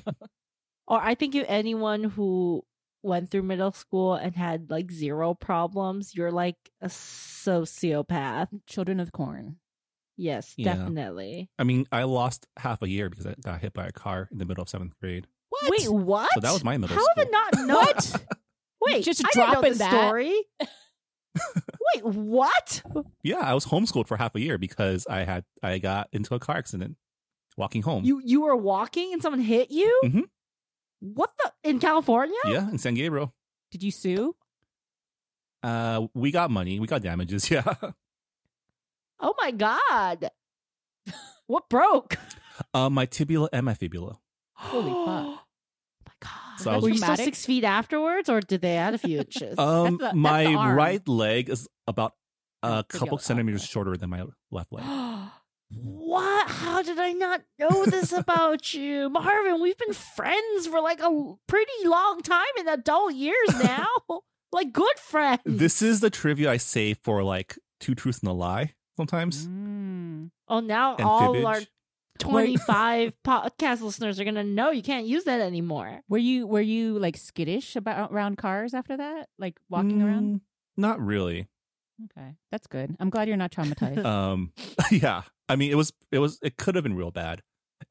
or I think if anyone who went through middle school and had like zero problems, you're like a sociopath. Children of Corn. Yes, Yeah. definitely. I mean, I lost half a year because I got hit by a car in the middle of seventh grade. What? Wait, what? So that was my middle How school. have I not known? What? Wait, Just I didn't know dropping this that? story. Wait, what? Yeah, I was homeschooled for half a year because I had I got into a car accident walking home. You you were walking and someone hit you? Mhm. What the in California? yeah, in San Gabriel. Did you sue? Uh, we got money. We got damages. Yeah. Oh my god. what broke? Uh, my tibula and my fibula. Holy fuck. Oh my god. So I was- were you still six feet afterwards, or did they add a few inches? Um, the- that's my the right leg is about a couple centimeters shorter than my left leg. what? How did I not know this about you, Marvin? We've been friends for like a pretty long time in adult years now. like good friends. This is the trivia I save for like two truths and a lie sometimes. Mm. Oh, now And all fibbage. our 25 podcast listeners are going to know you can't use that anymore. Were you were you like skittish about around cars after that? Like walking around? Mm, Not really. Okay. That's good. I'm glad you're not traumatized. Um, yeah. I mean, it was it was it could have been real bad.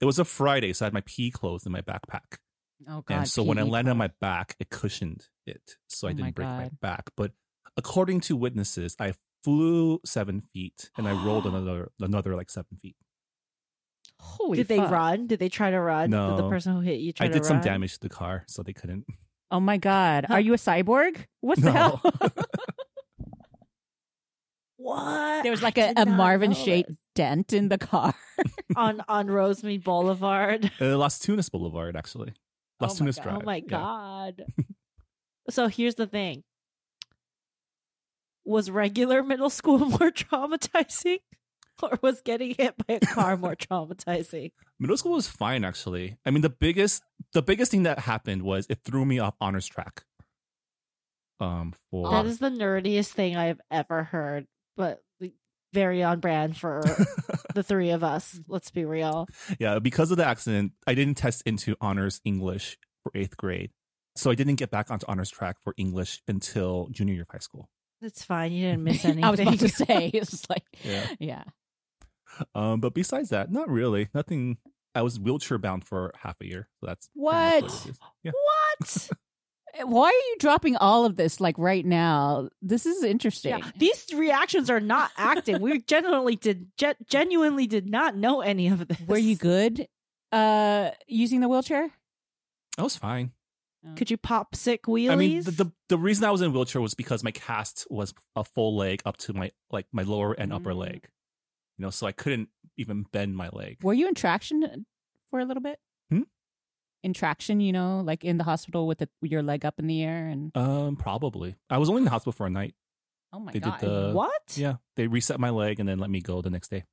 It was a Friday, so I had my pee clothes in my backpack, oh god. and so when I PE landed on my back, it cushioned it, so I Oh my didn't break my back. But according to witnesses, I flew seven feet and I rolled another another like seven feet. Holy Did they run? Did they try to run? Did the person who hit you try I to did some run? damage to the car, so they couldn't. Oh my god. Are you a cyborg? What the No. hell? What? there was like I a, a Marvin shaped dent in the car. on on Rosemead Boulevard. Uh, Las Tunas Boulevard, actually. Las Oh Tunas God. Drive. Oh my yeah. god. so here's the thing. Was regular middle school more traumatizing? Or was getting hit by a car more traumatizing? Middle school was fine, actually. I mean, the biggest the biggest thing that happened was it threw me off honors track. Um, for That is the nerdiest thing I've ever heard, but very on brand for the three of us. Let's be real. yeah, because of the accident, I didn't test into honors English for eighth grade, so I didn't get back onto honors track for English until junior year of high school. It's fine. You didn't miss anything. I was about to say it's like Yeah. yeah. Um, but besides that, not really. Nothing. I was wheelchair bound for half a year, so that's What? much it is. Yeah. what? Why are you dropping all of this like right now? This is interesting. Yeah, these reactions are not acting. We genuinely did ge- genuinely did not know any of this. Were you good uh using the wheelchair? I was fine. Could you pop sick wheelies? I mean, the, the the reason I was in a wheelchair was because my cast was a full leg up to my like my lower and upper Mm. leg. You know, so I couldn't even bend my leg. Were you in traction for a little bit? In traction, you know, like in the hospital with the, your leg up in the air and Um, probably. I was only in the hospital for a night. oh my They did god. the- what? Yeah, they reset my leg and then let me go the next day.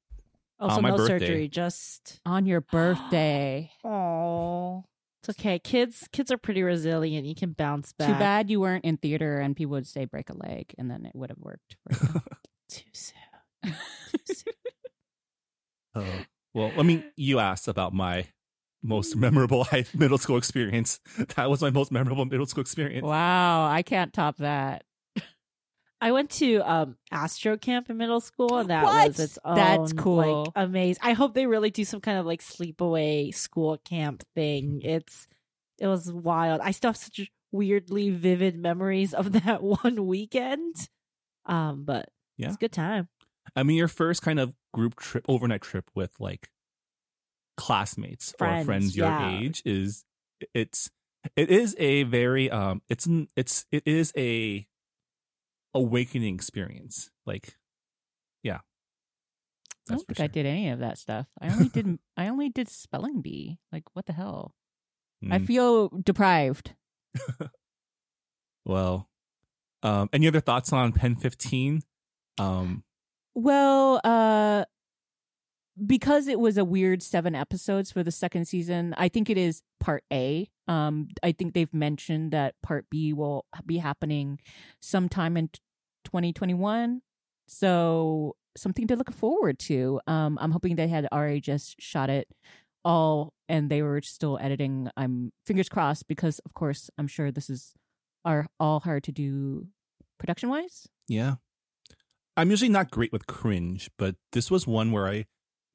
Oh, so my no birthday. surgery, just On your birthday. oh. It's okay. Kids, kids are pretty resilient. You can bounce back. Too bad you weren't in theater and people would say break a leg and then it would have worked for you. Too soon. Too soon. Oh, well, I mean, you asked about my most memorable high middle school experience. That was my most memorable middle school experience. wow, I can't top that. I went to um Astro Camp in middle school, and that What? was its own. That's cool. Like, amazing. I hope they really do some kind of like sleepaway school camp thing. It's it was wild. I still have such weirdly vivid memories of that one weekend. Um, but Yeah. it's a good time. I mean, your first kind of group trip, overnight trip with like classmates or Friends, friends your yeah. age is it's it is a very um it's it's it is a awakening experience. Like, yeah, I don't think I did any of that stuff. I only did I only did spelling bee. Like what the hell? I Mm. feel deprived. Well, um, any other thoughts on PEN15? Um, Well, uh because it was a weird 7 episodes for the second season, I think it is part A. Um I think they've mentioned that part B will be happening sometime in 2021. So something to look forward to. Um I'm hoping they had already just shot it all and they were still editing. I'm fingers crossed because of course I'm sure this is are all hard to do production wise. Yeah. I'm usually not great with cringe, but this was one where I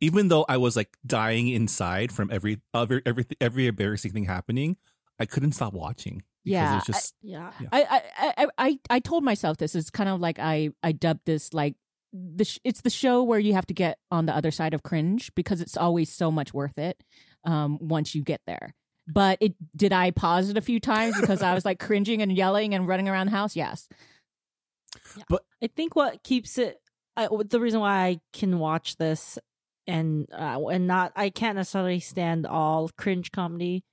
even though I was like dying inside from every other every every embarrassing thing happening, I couldn't stop watching. Because Yeah, It's just Yeah. Yeah. I, I, I, I, I told myself this is kind of like I, I dubbed this like the sh- it's the show where you have to get on the other side of cringe because it's always so much worth it um, once you get there. But it did I pause it a few times because I was like cringing and yelling and running around the house? Yes. But I think what keeps it, I, the reason why I can watch this and uh, and not, I can't necessarily stand all cringe comedy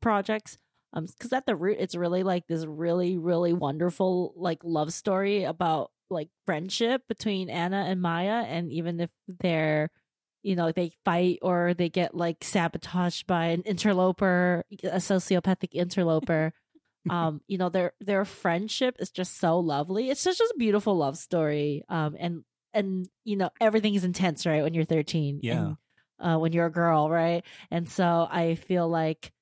projects. Um, because at the root, it's really like this really, really wonderful like love story about like friendship between Anna and Maya, and even if they're, you know, they fight or they get like sabotaged by an interloper, a sociopathic interloper um you know their their friendship is just so lovely it's just just a beautiful love story um and and you know everything is intense right when you're 13 Yeah. and, uh when you're a girl right and so i feel like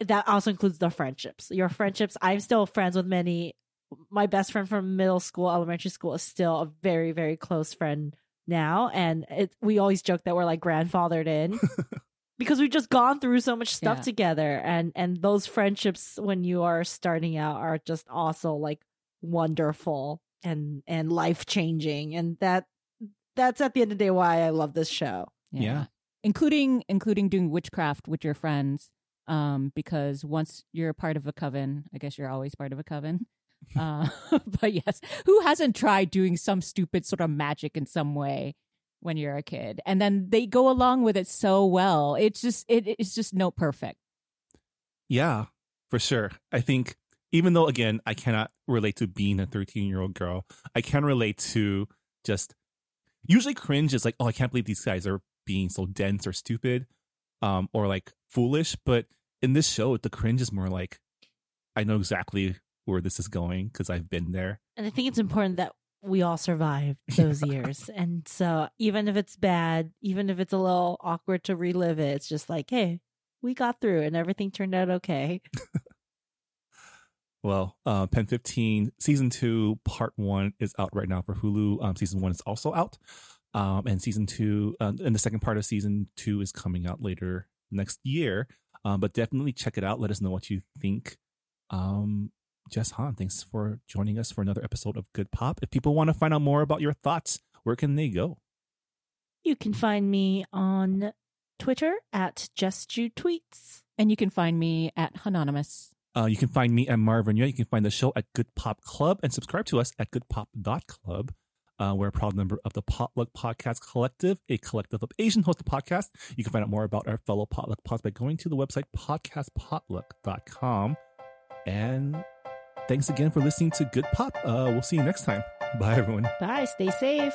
that also includes the friendships your friendships i'm still friends with many my best friend from middle school elementary school is still a very very close friend now and it, we always joke that we're like grandfathered in because we've just gone through so much stuff Yeah. together and and those friendships when you are starting out are just also like wonderful and and life changing and that that's at the end of the day why I love this show. Yeah. Including including doing witchcraft with your friends. Um, because once you're a part of a coven, I guess you're always part of a coven. Uh, but yes, who hasn't tried doing some stupid sort of magic in some way when you're a kid? And then they go along with it so well. It's just it, it's just no perfect. Yeah, for sure. I think even though again I cannot relate to being a 13 year old girl, I can relate to just usually cringe is like, oh, I can't believe these guys are being so dense or stupid, um, or like foolish. But in this show, the cringe is more like, I know exactly where this is going because I've been there. And I think it's important that we all survived those years. And so even if it's bad, even if it's a little awkward to relive it, it's just like, hey, we got through and everything turned out okay. Well, uh, PEN15 season two, part one is out right now for Hulu. Um, season one is also out. Um, and season two, uh, and the second part of season two is coming out later next year. Um, but definitely check it out. Let us know what you think. Um, Jess Han, thanks for joining us for another episode of Good Pop. If people want to find out more about your thoughts, where can they go? You can find me on Twitter at JustJuTweets. And you can find me at Anonymous. Uh, you can find me at Marvin. You can find the show at Good Pop Club and subscribe to us at goodpop.club. Uh, we're a proud member of the Potluck Podcast Collective, a collective of Asian hosted podcasts. You can find out more about our fellow Potluck pods by going to the website podcastpotluck.com. And thanks again for listening to Good Pop. Uh, we'll see you next time. Bye, everyone. Bye. Stay safe.